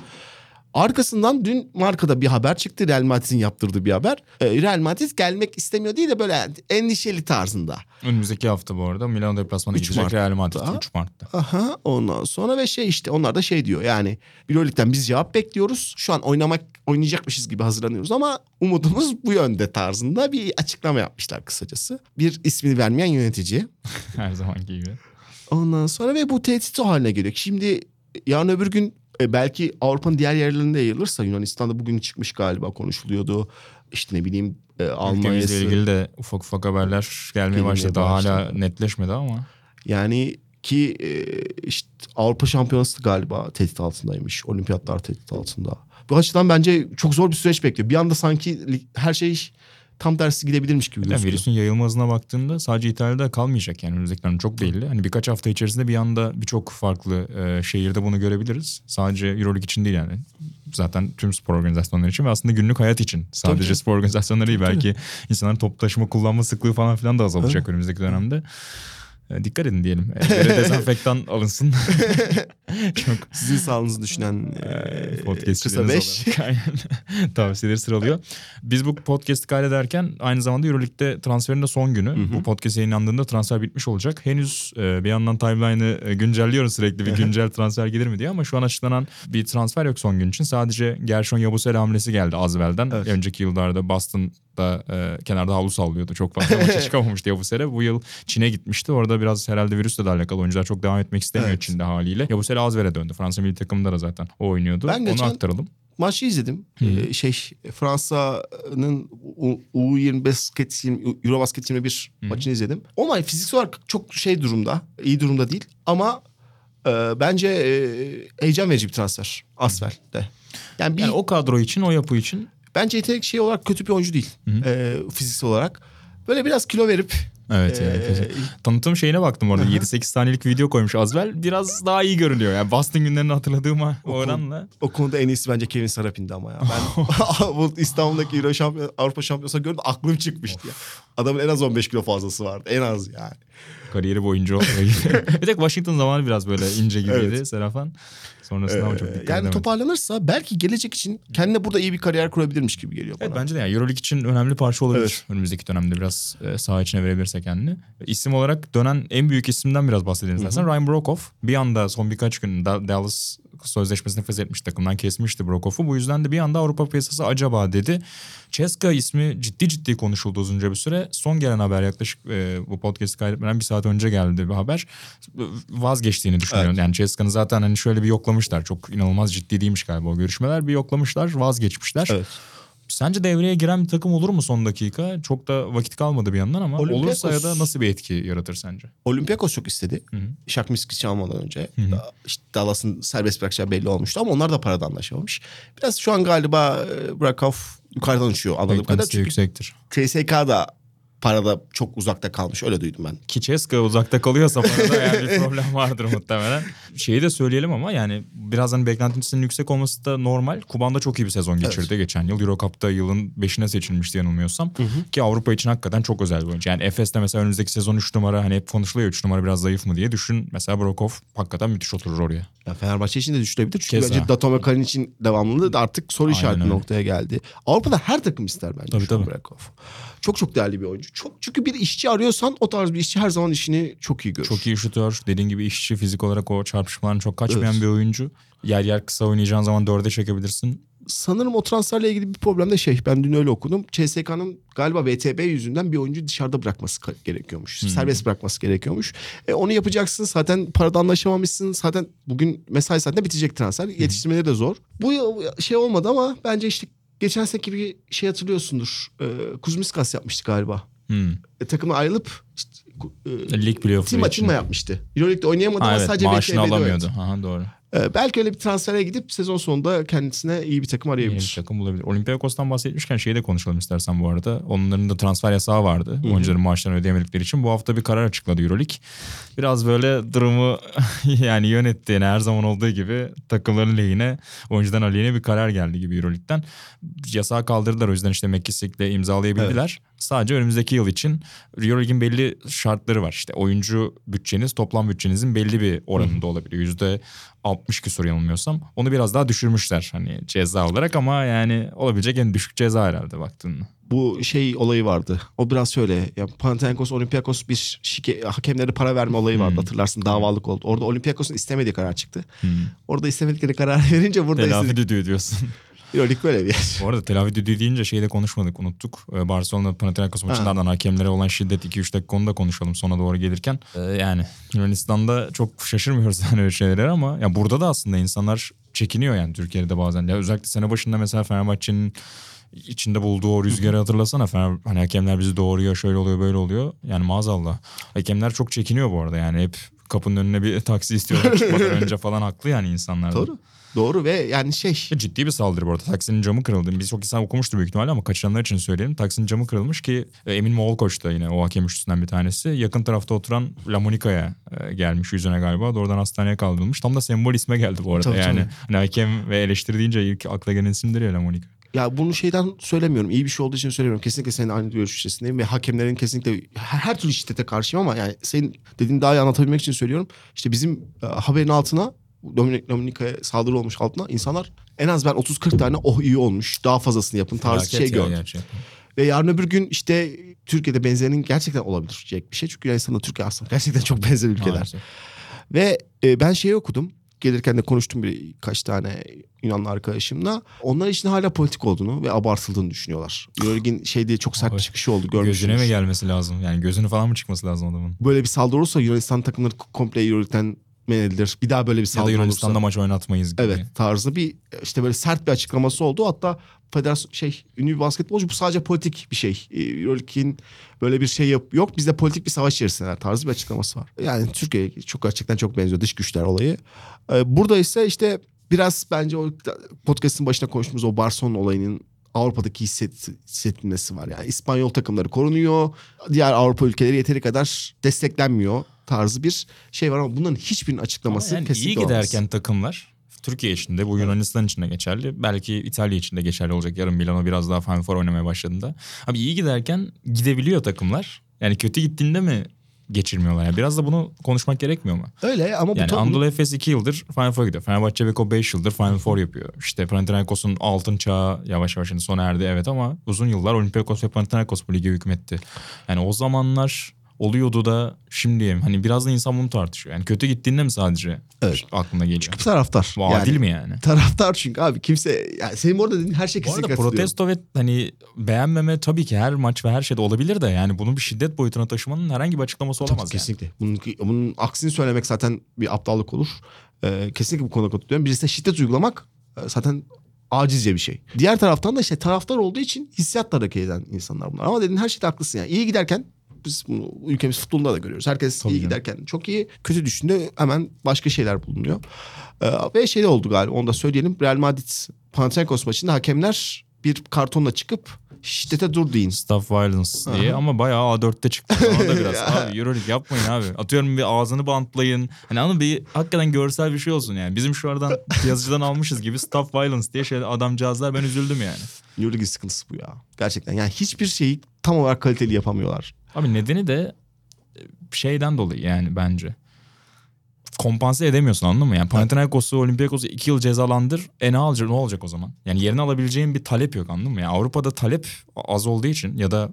Arkasından dün markada bir haber çıktı. Real Madrid'in yaptırdığı bir haber. Ee, Real Madrid gelmek istemiyor değil de böyle endişeli tarzında. Önümüzdeki hafta bu arada Milano deplasmanı 3 gidecek Mart'ta. Real Madrid 3 Mart'ta. Aha ondan sonra ve şey işte onlar da şey diyor yani Euroleague'den biz cevap bekliyoruz. Şu an oynamak oynayacakmışız gibi hazırlanıyoruz ama umudumuz bu yönde tarzında bir açıklama yapmışlar kısacası. Bir ismini vermeyen yönetici. Her zamanki gibi. Ondan sonra ve bu tehdit o haline geliyor. Şimdi yarın öbür gün e, belki Avrupa'nın diğer yerlerinde yayılırsa Yunanistan'da bugün çıkmış galiba konuşuluyordu. İşte ne bileyim e, Ülkemizle Almanya'sı. ilgili de ufak ufak haberler gelmeye başladı. Daha hala netleşmedi ama. Yani ki e, işte Avrupa Şampiyonası galiba tehdit altındaymış. Olimpiyatlar tehdit altında. Bu açıdan bence çok zor bir süreç bekliyor. Bir anda sanki her şey tam tersi gidebilirmiş gibi Yani gözüküyor. virüsün yayılma hızına baktığında sadece İtalya'da kalmayacak yani önümüzdeki dönem çok belli. Hani birkaç hafta içerisinde bir anda birçok farklı e, şehirde bunu görebiliriz. Sadece Euroleague için değil yani. Zaten tüm spor organizasyonları için ve aslında günlük hayat için. Sadece tabii. spor organizasyonları değil belki insanların toplu taşıma kullanma sıklığı falan filan da azalacak önümüzdeki dönemde. E, dikkat edin diyelim. Evlere dezenfektan alınsın. çok Sizin sağlığınızı düşünen e, Ee, kısa podcastçileriniz beş. tavsiyeleri sıralıyor. Biz bu podcast'i kaydederken aynı zamanda Euroleague'de transferin de son günü. Bu podcast yayınlandığında transfer bitmiş olacak. Henüz e, bir yandan timeline'ı e, güncelliyoruz sürekli bir güncel transfer gelir mi diye ama şu an açıklanan bir transfer yok son gün için. Sadece Gershon Yabusele hamlesi geldi Azvel'den. Evet. Önceki yıllarda Boston'da e, kenarda havlu sallıyordu. Çok fazla maça çıkamamıştı Yabusele. Bu yıl Çin'e gitmişti. Orada biraz herhalde virüsle de alakalı oyuncular çok devam etmek istemiyor Evet. Çin'de haliyle. Yabusele Azvel'e döndü. Fransa milli takımında da zaten o oynuyordu. Ben Onu geçen- aktaralım. Maçı izledim. Ee, şey Fransa'nın U- U20 basket Eurobasket 21 maçını izledim. O maç fiziksel olarak çok şey durumda. iyi durumda değil ama e, bence e, heyecan verici bir transfer Asfel'de. Yani bir Yani o kadro için, o yapı için bence yetenek şey olarak kötü bir oyuncu değil. E, fiziksel olarak. Böyle biraz kilo verip Evet yani e, kesin. Tanıtım şeyine baktım orada 7-8 saniyelik video koymuş Azvel. Biraz daha iyi görünüyor. Yani Boston günlerini hatırladığım oranla. o konuda en iyisi bence Kevin Sarapin'di ama ya. Ben bu İstanbul'daki Euro şampiyon, Avrupa şampiyonası gördüm aklım çıkmıştı ya. Adamın en az 15 kilo fazlası vardı. En az yani. Kariyeri boyunca olmuyor gibi. bir tek Washington zamanı biraz böyle ince gibiydi Evet. Serafan. Sonrasında ama çok Ee, dikkat yani edemedim. toparlanırsa belki gelecek için kendine burada iyi bir kariyer kurabilirmiş gibi geliyor bana. Evet bence de yani Euroleague için önemli parça olabilir. Evet. Önümüzdeki dönemde biraz e, saha içine verebilirse kendini. İsim olarak dönen en büyük isimden biraz bahsedelim istersen. Ryan Brokoff bir anda son birkaç gün Da- Dallas sözleşmesini feshetmiş takımdan kesmişti Brokoff'u. Bu yüzden de bir anda Avrupa piyasası acaba dedi. Ceska ismi ciddi ciddi konuşuldu uzunca bir süre. Son gelen haber yaklaşık e, bu podcast'i kaydetmeden bir saat önce geldi bir haber. Vazgeçtiğini düşünüyorum. Evet. Yani Ceska'nı zaten hani şöyle bir yoklamışlar. Çok inanılmaz ciddi değilmiş galiba o görüşmeler. Bir yoklamışlar vazgeçmişler. Evet. Sence devreye giren bir takım olur mu son dakika? Çok da vakit kalmadı bir yandan ama Olympiakos- olursa ya da nasıl bir etki yaratır sence? Olympiakos çok istedi. Shaq Miskic'i almadan önce. hı. Da- işte Dallas'ın serbest bırakacağı belli olmuştu ama onlar da paradan anlaşamamış. Biraz şu an galiba e, Brakov yukarıdan uçuyor anladığım. Beklentisi Çünkü yüksektir. CSK da parada çok uzakta kalmış öyle duydum ben. Ki Ceska uzakta kalıyorsa parada yani bir problem vardır muhtemelen. Şeyi de söyleyelim ama yani biraz hani beklentisinin yüksek olması da normal. Kuban'da çok iyi bir sezon geçirdi geçen yıl. Euro Cup'ta yılın 5'ine seçilmişti yanılmıyorsam. Ki Avrupa için hakikaten çok özel bir oyuncu. Yani Efes'te mesela önümüzdeki sezon 3 numara hani hep konuşuluyor 3 numara biraz zayıf mı diye. Düşün mesela Brokov hakikaten müthiş oturur oraya. Ya Fenerbahçe için de düşürebilir. Çünkü Keza. bence Datome Kalin için devamlılığı da artık soru işareti noktaya geldi. Avrupa'da her takım ister bence Tabii, tabii. Brakov. Çok çok değerli bir oyuncu. Çok çünkü bir işçi arıyorsan o tarz bir işçi her zaman işini çok iyi görür. Çok iyi şutör. Dediğin gibi işçi fizik olarak o çarpışmadan çok kaçmayan Evet. bir oyuncu. Yer yer kısa oynayacağın zaman dörde çekebilirsin. Sanırım o transferle ilgili bir problem de şey. Ben dün öyle okudum. CSK'nın galiba VTB yüzünden bir oyuncu dışarıda bırakması gerekiyormuş. Hmm. Serbest bırakması gerekiyormuş. E, onu yapacaksın. Zaten parada anlaşamamışsın. Zaten bugün mesai saatinde bitecek transfer. Yetiştirmeleri de zor. Bu şey olmadı ama bence işte geçen seneki bir şey hatırlıyorsundur. E, Kuzmiskas yapmıştı galiba. Hmm. E, takıma ayrılıp işte e, Lig playoff'u Tima yapmıştı. Euroleague'de oynayamadı Ha, ama evet sadece maaşını alamıyordu. oynadı. Aha, doğru. Ee, belki öyle bir transfere gidip sezon sonunda kendisine iyi bir takım Yeni bir arayabilir. takım bulabilir. Olympiakos'tan bahsetmişken şeyi de konuşalım istersen bu arada. Onların da transfer yasağı vardı. Oyuncuların maaşlarını ödeyemedikleri için. Bu hafta bir karar açıkladı Euroleague. Biraz böyle durumu yani yönetti. Yani her zaman olduğu gibi takımların lehine, oyuncudan aleyhine bir karar geldi gibi Euroleague'den. Yasağı kaldırdılar. O yüzden işte McKissick'le imzalayabildiler. Sadece önümüzdeki yıl için Euroleague'in belli şartları var. İşte oyuncu bütçeniz toplam bütçenizin belli bir oranında olabiliyor. Yüzde 60 küsur yanılmıyorsam. Onu biraz daha düşürmüşler hani ceza olarak ama yani olabilecek en düşük ceza herhalde baktığında. Bu şey olayı vardı. O biraz şöyle. Ya Panathinaikos, Olympiakos bir şike, hakemlere para verme olayı vardı. Hmm. Hatırlarsın davalık oldu. Orada Olympiakos'un istemediği karar çıktı. Hmm. Orada istemedikleri karar verince burada Telafi istedik. düdüğü diyorsun. Euroleague böyle bir yer. Bu arada telafi düdüğü deyince şeyi de konuşmadık unuttuk. Ee, Barcelona Panathinaikos maçından hakemlere olan şiddet 2-3 dakika onu da konuşalım sona doğru gelirken. Ee, yani Yunanistan'da çok şaşırmıyoruz yani öyle şeylere ama ya burada da aslında insanlar çekiniyor yani Türkiye'de bazen. Ya özellikle sene başında mesela Fenerbahçe'nin içinde bulduğu o rüzgarı hatırlasana. Fener, hani hakemler bizi doğuruyor şöyle oluyor böyle oluyor. Yani maazallah. Hakemler çok çekiniyor bu arada yani hep kapının önüne bir taksi istiyorlar çıkmadan önce falan haklı yani insanlar. da. Doğru. Doğru ve yani şey Ciddi bir saldırı bu arada. Taksinin camı kırıldı. Biz çok insan okumuştur büyük ihtimalle ama kaçıranlar için söyleyelim. Taksinin camı kırılmış ki e, Emin Moğol koç da yine o hakem üçlüsünden bir tanesi. Yakın tarafta oturan La Monica'ya e, gelmiş yüzüne galiba. Doğrudan hastaneye kaldırılmış. Tam da sembol isme geldi bu arada. Tabii, yani tabii. hani hakem ve eleştiri deyince ilk akla gelen isimdir ya La Monica. ya bunu şeyden söylemiyorum. iyi bir şey olduğu için söylemiyorum. Kesinlikle senin aynı görüş içerisindeyim ve hakemlerin kesinlikle her, her türlü şiddete karşıyım ama yani senin dediğini daha iyi anlatabilmek için söylüyorum. İşte bizim e, haberin altına Dominik Dominika'ya saldırı olmuş altına insanlar en az ben 30-40 tane oh iyi olmuş daha fazlasını yapın tarzı Felaket şey ya gördüm. gerçekten. Ve yarın öbür gün işte Türkiye'de benzerinin gerçekten olabilecek bir şey. Çünkü Yunanistan'la Türkiye aslında gerçekten çok benzer ülkeler. Maalesef. Ve e, ben şeyi okudum. Gelirken de konuştum birkaç tane Yunanlı arkadaşımla. Onlar için hala politik olduğunu ve abartıldığını düşünüyorlar. Euroleague'in şey diye çok sert bir Abi, çıkışı oldu. Gözüne Görmüşsünüz. mi gelmesi lazım? Yani gözünü falan mı çıkması lazım adamın? Böyle bir saldırı olursa Yunanistan takımları komple Euroleague'den edilir. Bir daha böyle bir Ya da saldırı Yunanistan'da olursa. maç oynatmayız gibi. Evet tarzı bir işte böyle sert bir açıklaması oldu. Hatta federasyon şey ünlü bir basketbolcu bu sadece politik bir şey. Ee, Euroleague'in böyle bir şey yap- yok. Bizde politik bir savaş içerisindeler tarzı bir açıklaması var. Yani Türkiye çok gerçekten çok benziyor dış güçler olayı. Ee, burada ise işte biraz bence o podcast'ın başında konuştuğumuz o Barcelona olayının Avrupa'daki hisset, hissetmesi var. Yani İspanyol takımları korunuyor. Diğer Avrupa ülkeleri yeteri kadar desteklenmiyor tarzı bir şey var ama bunların hiçbirinin açıklaması Ama yani kesinlikle iyi giderken takımlar Türkiye için de bu Yunanistan için de geçerli. Belki İtalya için de geçerli olacak. Yarın Milano biraz daha Final Four oynamaya başladığında. Abi iyi giderken gidebiliyor takımlar. Yani kötü gittiğinde mi geçirmiyorlar? Yani biraz da bunu konuşmak gerekmiyor mu? Öyle ama bu Yani tam- Anadolu Efes 2 yıldır Final Four gidiyor. Fenerbahçe Beko 5 yıldır Final Four yapıyor. İşte Panathinaikos'un altın çağı yavaş yavaş şimdi sona erdi evet ama uzun yıllar Olympiakos ve Panathinaikos bu lige hükmetti. Yani o zamanlar oluyordu da şimdi hani biraz da insan bunu tartışıyor. Yani kötü gittiğinde mi sadece Evet. aklına geliyor? Çünkü taraftar. Bu adil mi yani? Taraftar çünkü abi kimse yani senin orada dediğin her şey kesinlikle katılıyorum. protesto ve hani beğenmeme tabii ki her maç ve her şeyde olabilir de yani bunu bir şiddet boyutuna taşımanın herhangi bir açıklaması Tabii, olamaz yani. kesinlikle. Bunun, bunun aksini söylemek zaten bir aptallık olur. Ee, kesinlikle bu konuda katılıyorum. Birisi de şiddet uygulamak e, zaten acizce bir şey. Diğer taraftan da işte taraftar olduğu için hissiyatla hareket eden insanlar bunlar. Ama dediğin her şeyde haklısın yani. İyi giderken biz bunu ülkemiz futbolunda da görüyoruz. Herkes Tabii iyi canım. giderken çok iyi. Kötü düşünde hemen başka şeyler bulunuyor. Ee, ve şey de oldu galiba onu da söyleyelim. Real Madrid Panathinaikos maçında hakemler bir kartonla çıkıp şiddete dur deyin. Staff violence diye Aha. ama bayağı A4'te çıktı. Orada biraz abi Euroleague yapmayın abi. Atıyorum bir ağzını bantlayın. Hani mı? bir hakikaten görsel bir şey olsun yani. Bizim şu aradan yazıcıdan almışız gibi staff violence diye şey adamcağızlar ben üzüldüm yani. Euroleague sıkıntısı bu ya. Gerçekten yani hiçbir şeyi tam olarak kaliteli yapamıyorlar. Abi nedeni de e, şeyden dolayı yani bence. Kompanse edemiyorsun anladın mı? Yani Panathinaikos'u, Olympiakos'u iki yıl cezalandır. E ne alacak, ne olacak o zaman? Yani yerine alabileceğin bir talep yok anladın mı? Yani Avrupa'da talep az olduğu için ya da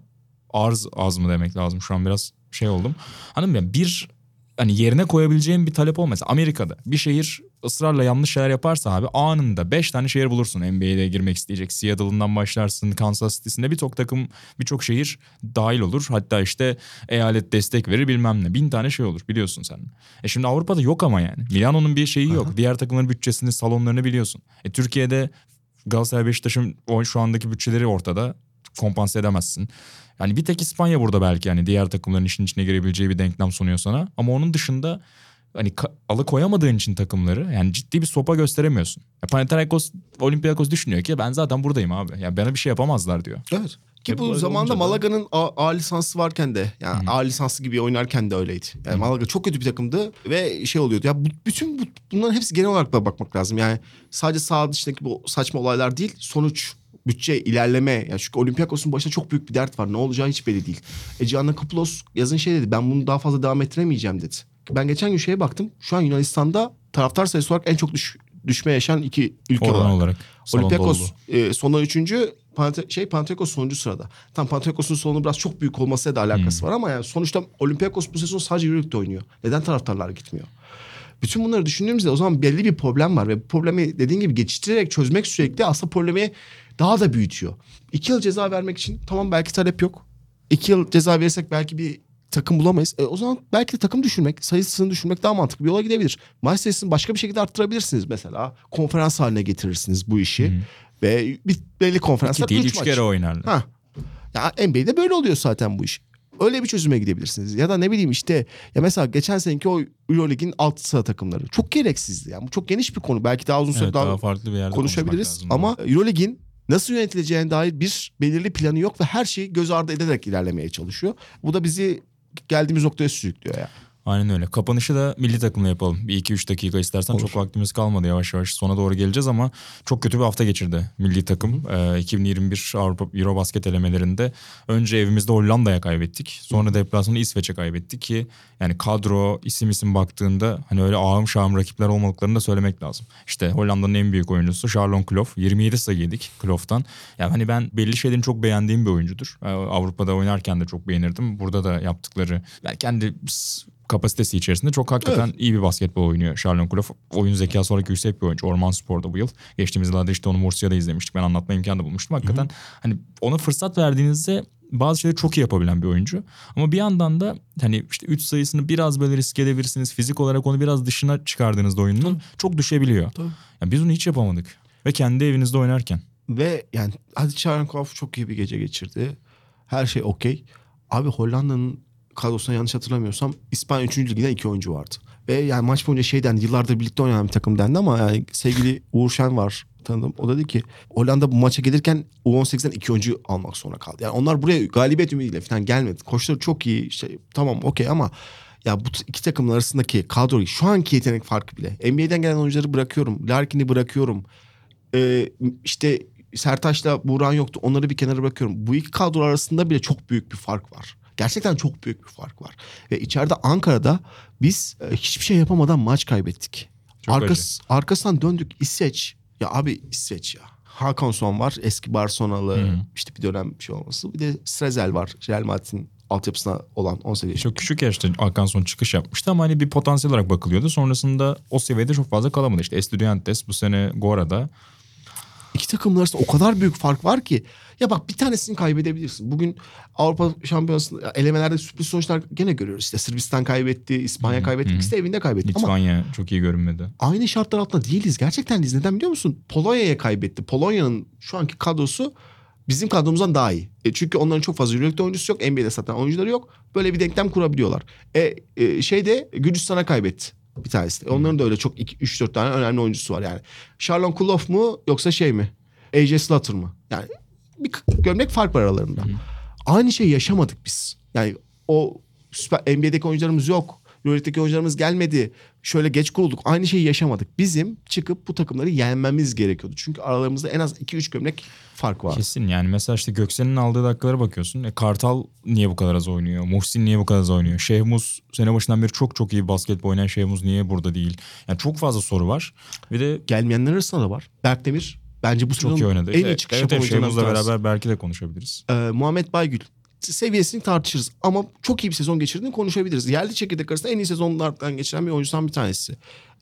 arz az mı demek lazım? Şu an biraz şey oldum. Anladın mı? Yani bir hani yerine koyabileceğin bir talep olmasa Amerika'da bir şehir ısrarla yanlış şeyler yaparsa abi anında 5 tane şehir bulursun NBA'de girmek isteyecek. Seattle'ından başlarsın Kansas City'sinde birçok takım birçok şehir dahil olur. Hatta işte eyalet destek verir bilmem ne. Bin tane şey olur biliyorsun sen. E şimdi Avrupa'da yok ama yani. Milano'nun bir şeyi yok. Diğer takımların bütçesini salonlarını biliyorsun. E Türkiye'de Galatasaray Beşiktaş'ın şu andaki bütçeleri ortada. kompanse edemezsin. Yani bir tek İspanya burada belki yani diğer takımların işin içine girebileceği bir denklem sunuyor sana. Ama onun dışında hani alıkoyamadığın için takımları yani ciddi bir sopa gösteremiyorsun. Ya Panathinaikos, Olympiakos düşünüyor ki ben zaten buradayım abi. Yani bana bir şey yapamazlar diyor. Evet. Ki bu zamanda Malaga'nın A, A lisansı varken de yani A lisanslı gibi oynarken de öyleydi. Yani Malaga çok kötü bir takımdı ve şey oluyordu. Ya bu, bütün bu, bunların hepsi genel olarak da bakmak lazım. Yani sadece saha dışındaki bu saçma olaylar değil, sonuç bütçe, ilerleme. Yani çünkü Olympiakos'un başında çok büyük bir dert var. Ne olacağı hiç belli değil. E Giannakopulos yazın şey dedi. Ben bunu daha fazla devam ettiremeyeceğim dedi. Ben geçen gün şeye baktım. Şu an Yunanistan'da taraftar sayısı olarak en çok düş, düşme yaşayan iki ülke Oran olarak. olarak. Olympiakos e, sondan üçüncü, Panate- şey Panathinaikos sonuncu sırada. Tam Panathinaikos'un salonu biraz çok büyük olmasıyla da alakası Hmm. var ama yani sonuçta Olympiakos bu sezon sadece Euroleague'de oynuyor. Neden taraftarlar gitmiyor? Bütün bunları düşündüğümüzde o zaman belli bir problem var ve bu problemi dediğin gibi geçiştirerek çözmek sürekli aslında problemi daha da büyütüyor. İki yıl ceza vermek için tamam belki talep yok. İki yıl ceza verirsek belki bir takım bulamayız. E, o zaman belki de takım düşürmek, sayısını düşürmek daha mantıklı bir yola gidebilir. Maç sayısını başka bir şekilde arttırabilirsiniz mesela. Konferans haline getirirsiniz bu işi. Ve bir belli konferanslar İki değil üç maç. kere oynarlar. Ha. Ya NBA'de böyle oluyor zaten bu iş. Öyle bir çözüme gidebilirsiniz. Ya da ne bileyim işte ya mesela geçen seneki o Euroleague'in alt sıra takımları. Çok gereksizdi. Yani bu çok geniş bir konu. Belki daha uzun süre Evet, daha, daha farklı bir yerde konuşabiliriz. Ama Euroleague'in nasıl yönetileceğine dair bir belirli planı yok ve her şeyi göz ardı ederek ilerlemeye çalışıyor. Bu da bizi geldiğimiz noktaya sürüklüyor ya. Aynen öyle. Kapanışı da milli takımla yapalım. Bir iki üç dakika istersen. Olur. Çok vaktimiz kalmadı yavaş yavaş. Sona doğru geleceğiz ama çok kötü bir hafta geçirdi milli takım. Ee, 2021 Avrupa Eurobasket elemelerinde önce evimizde Hollanda'ya kaybettik. Sonra deplasmanda İsveç'e kaybettik ki yani kadro isim isim baktığında hani öyle ağım şahım rakipler olmadıklarını da söylemek lazım. İşte Hollanda'nın en büyük oyuncusu Charlon Klof. 27 sayı yedik Klof'tan. Yani hani ben belli şeylerin çok beğendiğim bir oyuncudur. Ee, Avrupa'da oynarken de çok beğenirdim. Burada da yaptıkları yani kendi kapasitesi içerisinde çok hakikaten iyi bir basketbol oynuyor Charlon Klof. Oyun zekası olarak yüksek bir oyuncu. Orman Spor'da bu yıl. Geçtiğimiz yıllarda işte onu Mursia'da izlemiştik. Ben anlatma imkanı da bulmuştum. Hakikaten hani ona fırsat verdiğinizde bazı şeyleri çok iyi yapabilen bir oyuncu. Ama bir yandan da hani işte 3 sayısını biraz böyle risk edebilirsiniz. Fizik olarak onu biraz dışına çıkardığınızda oyunun çok düşebiliyor. Tabii. Yani biz onu hiç yapamadık. Ve kendi evinizde oynarken. Ve yani hadi Çarenkov çok iyi bir gece geçirdi. Her şey okey. Abi Hollanda'nın kadrosuna yanlış hatırlamıyorsam İspanya 3. liginde iki oyuncu vardı. Ve yani maç boyunca şey dendi yıllardır birlikte oynayan bir takım dendi ama yani sevgili Uğur Şen var tanıdım. O dedi ki Hollanda bu maça gelirken U18'den iki oyuncu almak zorunda kaldı. Yani onlar buraya galibiyet ümidiyle falan gelmedi. Koçları çok iyi işte tamam okey ama ya bu iki takımın arasındaki kadroyu şu anki yetenek farkı bile. NBA'den gelen oyuncuları bırakıyorum. Larkin'i bırakıyorum. Ee, işte Sertaç'la Buğran yoktu. Onları bir kenara bırakıyorum. Bu iki kadro arasında bile çok büyük bir fark var. Gerçekten çok büyük bir fark var. Ve içeride Ankara'da biz e, hiçbir şey yapamadan maç kaybettik. Çok Arkas, arkasından döndük İsveç. Ya abi İsveç ya. Hakan Son var eski Barcelonalı Hı. işte bir dönem bir şey olması. Bir de Strezel var Real Madrid'in altyapısına olan 18 yaşında. Çok küçük yaşta Hakan son çıkış yapmıştı ama hani bir potansiyel olarak bakılıyordu. Sonrasında o seviyede çok fazla kalamadı. İşte Estudiantes bu sene Gora'da. İki takımın arasında o kadar büyük fark var ki. Ya bak bir tanesini kaybedebilirsin. Bugün Avrupa Şampiyonası'nda elemelerde sürpriz sonuçlar gene görüyoruz. İşte Sırbistan kaybetti, İspanya kaybetti. İkisi de evinde kaybetti. Ama Litvanya çok iyi görünmedi. aynı şartlar altında değiliz. Gerçekten değiliz. Neden biliyor musun? Polonya'ya kaybetti. Polonya'nın şu anki kadrosu bizim kadromuzdan daha iyi. E çünkü onların çok fazla Euroleague'de oyuncusu yok. NBA'de zaten oyuncuları yok. Böyle bir denklem kurabiliyorlar. E, e şeyde Gürcistan'a kaybetti bir tanesi. de. Onların da öyle çok 3-4 tane önemli oyuncusu var yani. Charlon Kulov mu yoksa şey mi? AJ Slater mı? Yani bir gömlek fark var aralarında. Aynı şeyi yaşamadık biz. Yani o süper NBA'deki oyuncularımız yok. Euroleague'deki oyuncularımız gelmedi. Şöyle geç kurulduk. Aynı şeyi yaşamadık. Bizim çıkıp bu takımları yenmemiz gerekiyordu. Çünkü aralarımızda en az 2-3 gömlek fark var. Kesin yani mesela işte Göksel'in aldığı dakikalara bakıyorsun. E, Kartal niye bu kadar az oynuyor? Muhsin niye bu kadar az oynuyor? Şehmuz sene başından beri çok çok iyi basketbol oynayan Şehmuz niye burada değil? Yani çok fazla soru var. Bir de Gelmeyenler arasında da var. Berk Demir bence bu çok iyi oynadı. en iyi çıkış evet, yapan evet, beraber belki de konuşabiliriz. Ee, Muhammed Baygül seviyesini tartışırız ama çok iyi bir sezon geçirdiğini konuşabiliriz. Yerli çekirdek arasında en iyi sezonlardan geçiren bir oyuncudan bir tanesi.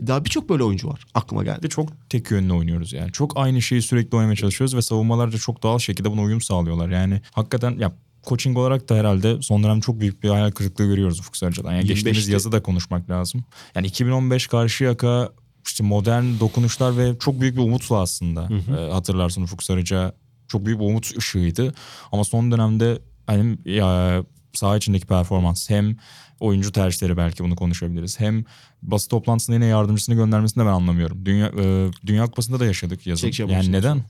Daha birçok böyle oyuncu var aklıma geldi. çok tek yönlü oynuyoruz yani. Çok aynı şeyi sürekli oynamaya çalışıyoruz ve savunmalar da çok doğal şekilde buna uyum sağlıyorlar. Yani hakikaten ya coaching olarak da herhalde son dönem çok büyük bir hayal kırıklığı görüyoruz Ufuk Sarıcı'dan. Yani geçtiğimiz 25'te yazı da konuşmak lazım. Yani 2015 Karşıyaka işte modern dokunuşlar ve çok büyük bir umutla aslında e, hatırlarsın Ufuk Sarıca çok büyük bir umut ışığıydı. Ama son dönemde hem ya, saha içindeki performans hem oyuncu tercihleri belki bunu konuşabiliriz. Hem basın toplantısında yine yardımcısını göndermesini de ben anlamıyorum. Dünya e, Dünya Kupası'nda da yaşadık yazın. Çek yani yapmışsınız. neden?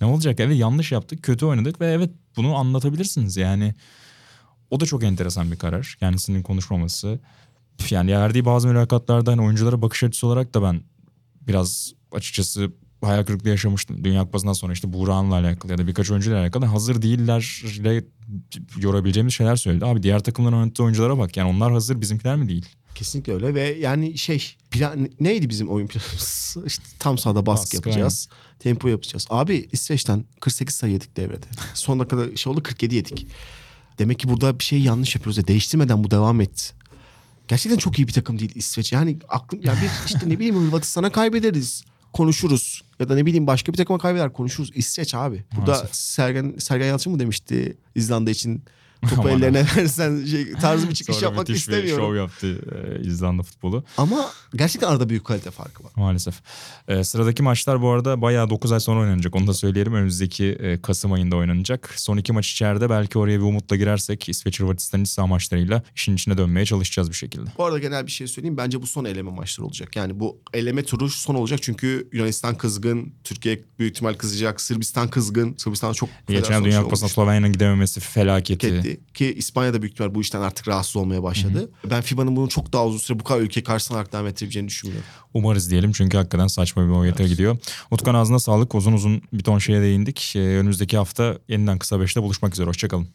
Ne olacak? Evet yanlış yaptık, kötü oynadık ve evet bunu anlatabilirsiniz. Yani o da çok enteresan bir karar. Kendisinin konuşmaması. Yani verdiği bazı mülakatlarda hani oyunculara bakış açısı olarak da ben biraz açıkçası hayal kırıklığı yaşamıştım. Dünya Kupası'ndan sonra işte Buğra'nla alakalı ya da birkaç oyuncuyla alakalı hazır değillerle yorabileceğimiz şeyler söyledi. Abi diğer takımların oynattığı oyunculara bak. Yani onlar hazır bizimkiler mi değil? Kesinlikle öyle ve yani şey plan neydi bizim oyun planımız? İşte tam sahada baskı, Baskı, yapacağız. Tempo yapacağız. Abi İsveç'ten 48 sayı yedik devrede. Son dakikada şey oldu 47 yedik. Demek ki burada bir şey yanlış yapıyoruz ya değiştirmeden bu devam etti. Gerçekten çok iyi bir takım değil İsveç. Yani aklım ya bir işte ne bileyim Hırvatistan'a kaybederiz. Konuşuruz. Ya da ne bileyim başka bir takıma kaybeder konuşuruz. İsveç abi. Burada Maalesef. Sergen, Sergen Yalçın mı demişti İzlanda için topu ellerine versen şey, tarzı bir çıkış Sonra yapmak müthiş istemiyorum. şov yaptı e, İzlanda futbolu. Ama gerçekten arada büyük kalite farkı var. Maalesef. Ee, sıradaki maçlar bu arada bayağı 9 ay sonra oynanacak. Onu da söyleyelim. Önümüzdeki e, Kasım ayında oynanacak. Son iki maç içeride belki oraya bir umutla girersek İsveç Hırvatistan iç saha maçlarıyla işin içine dönmeye çalışacağız bir şekilde. Bu arada genel bir şey söyleyeyim. Bence bu son eleme maçları olacak. Yani bu eleme turu son olacak. Çünkü Yunanistan kızgın. Türkiye büyük ihtimal kızacak. Sırbistan kızgın. Sırbistan çok Geçen Dünya Kupası'na. Slovenya'nın gidememesi felaketi. Etti. Ki İspanya da büyük ihtimal bu işten artık rahatsız olmaya başladı. Ben FIBA'nın bunu çok daha uzun süre bu kadar ülke karşısına olarak devam ettirebileceğini düşünmüyorum. Umarız diyelim çünkü hakikaten saçma bir boyuta gidiyor. Utkan ağzına sağlık. Uzun uzun bir ton şeye değindik. Ee, önümüzdeki hafta yeniden kısa beşte buluşmak üzere. Hoşçakalın.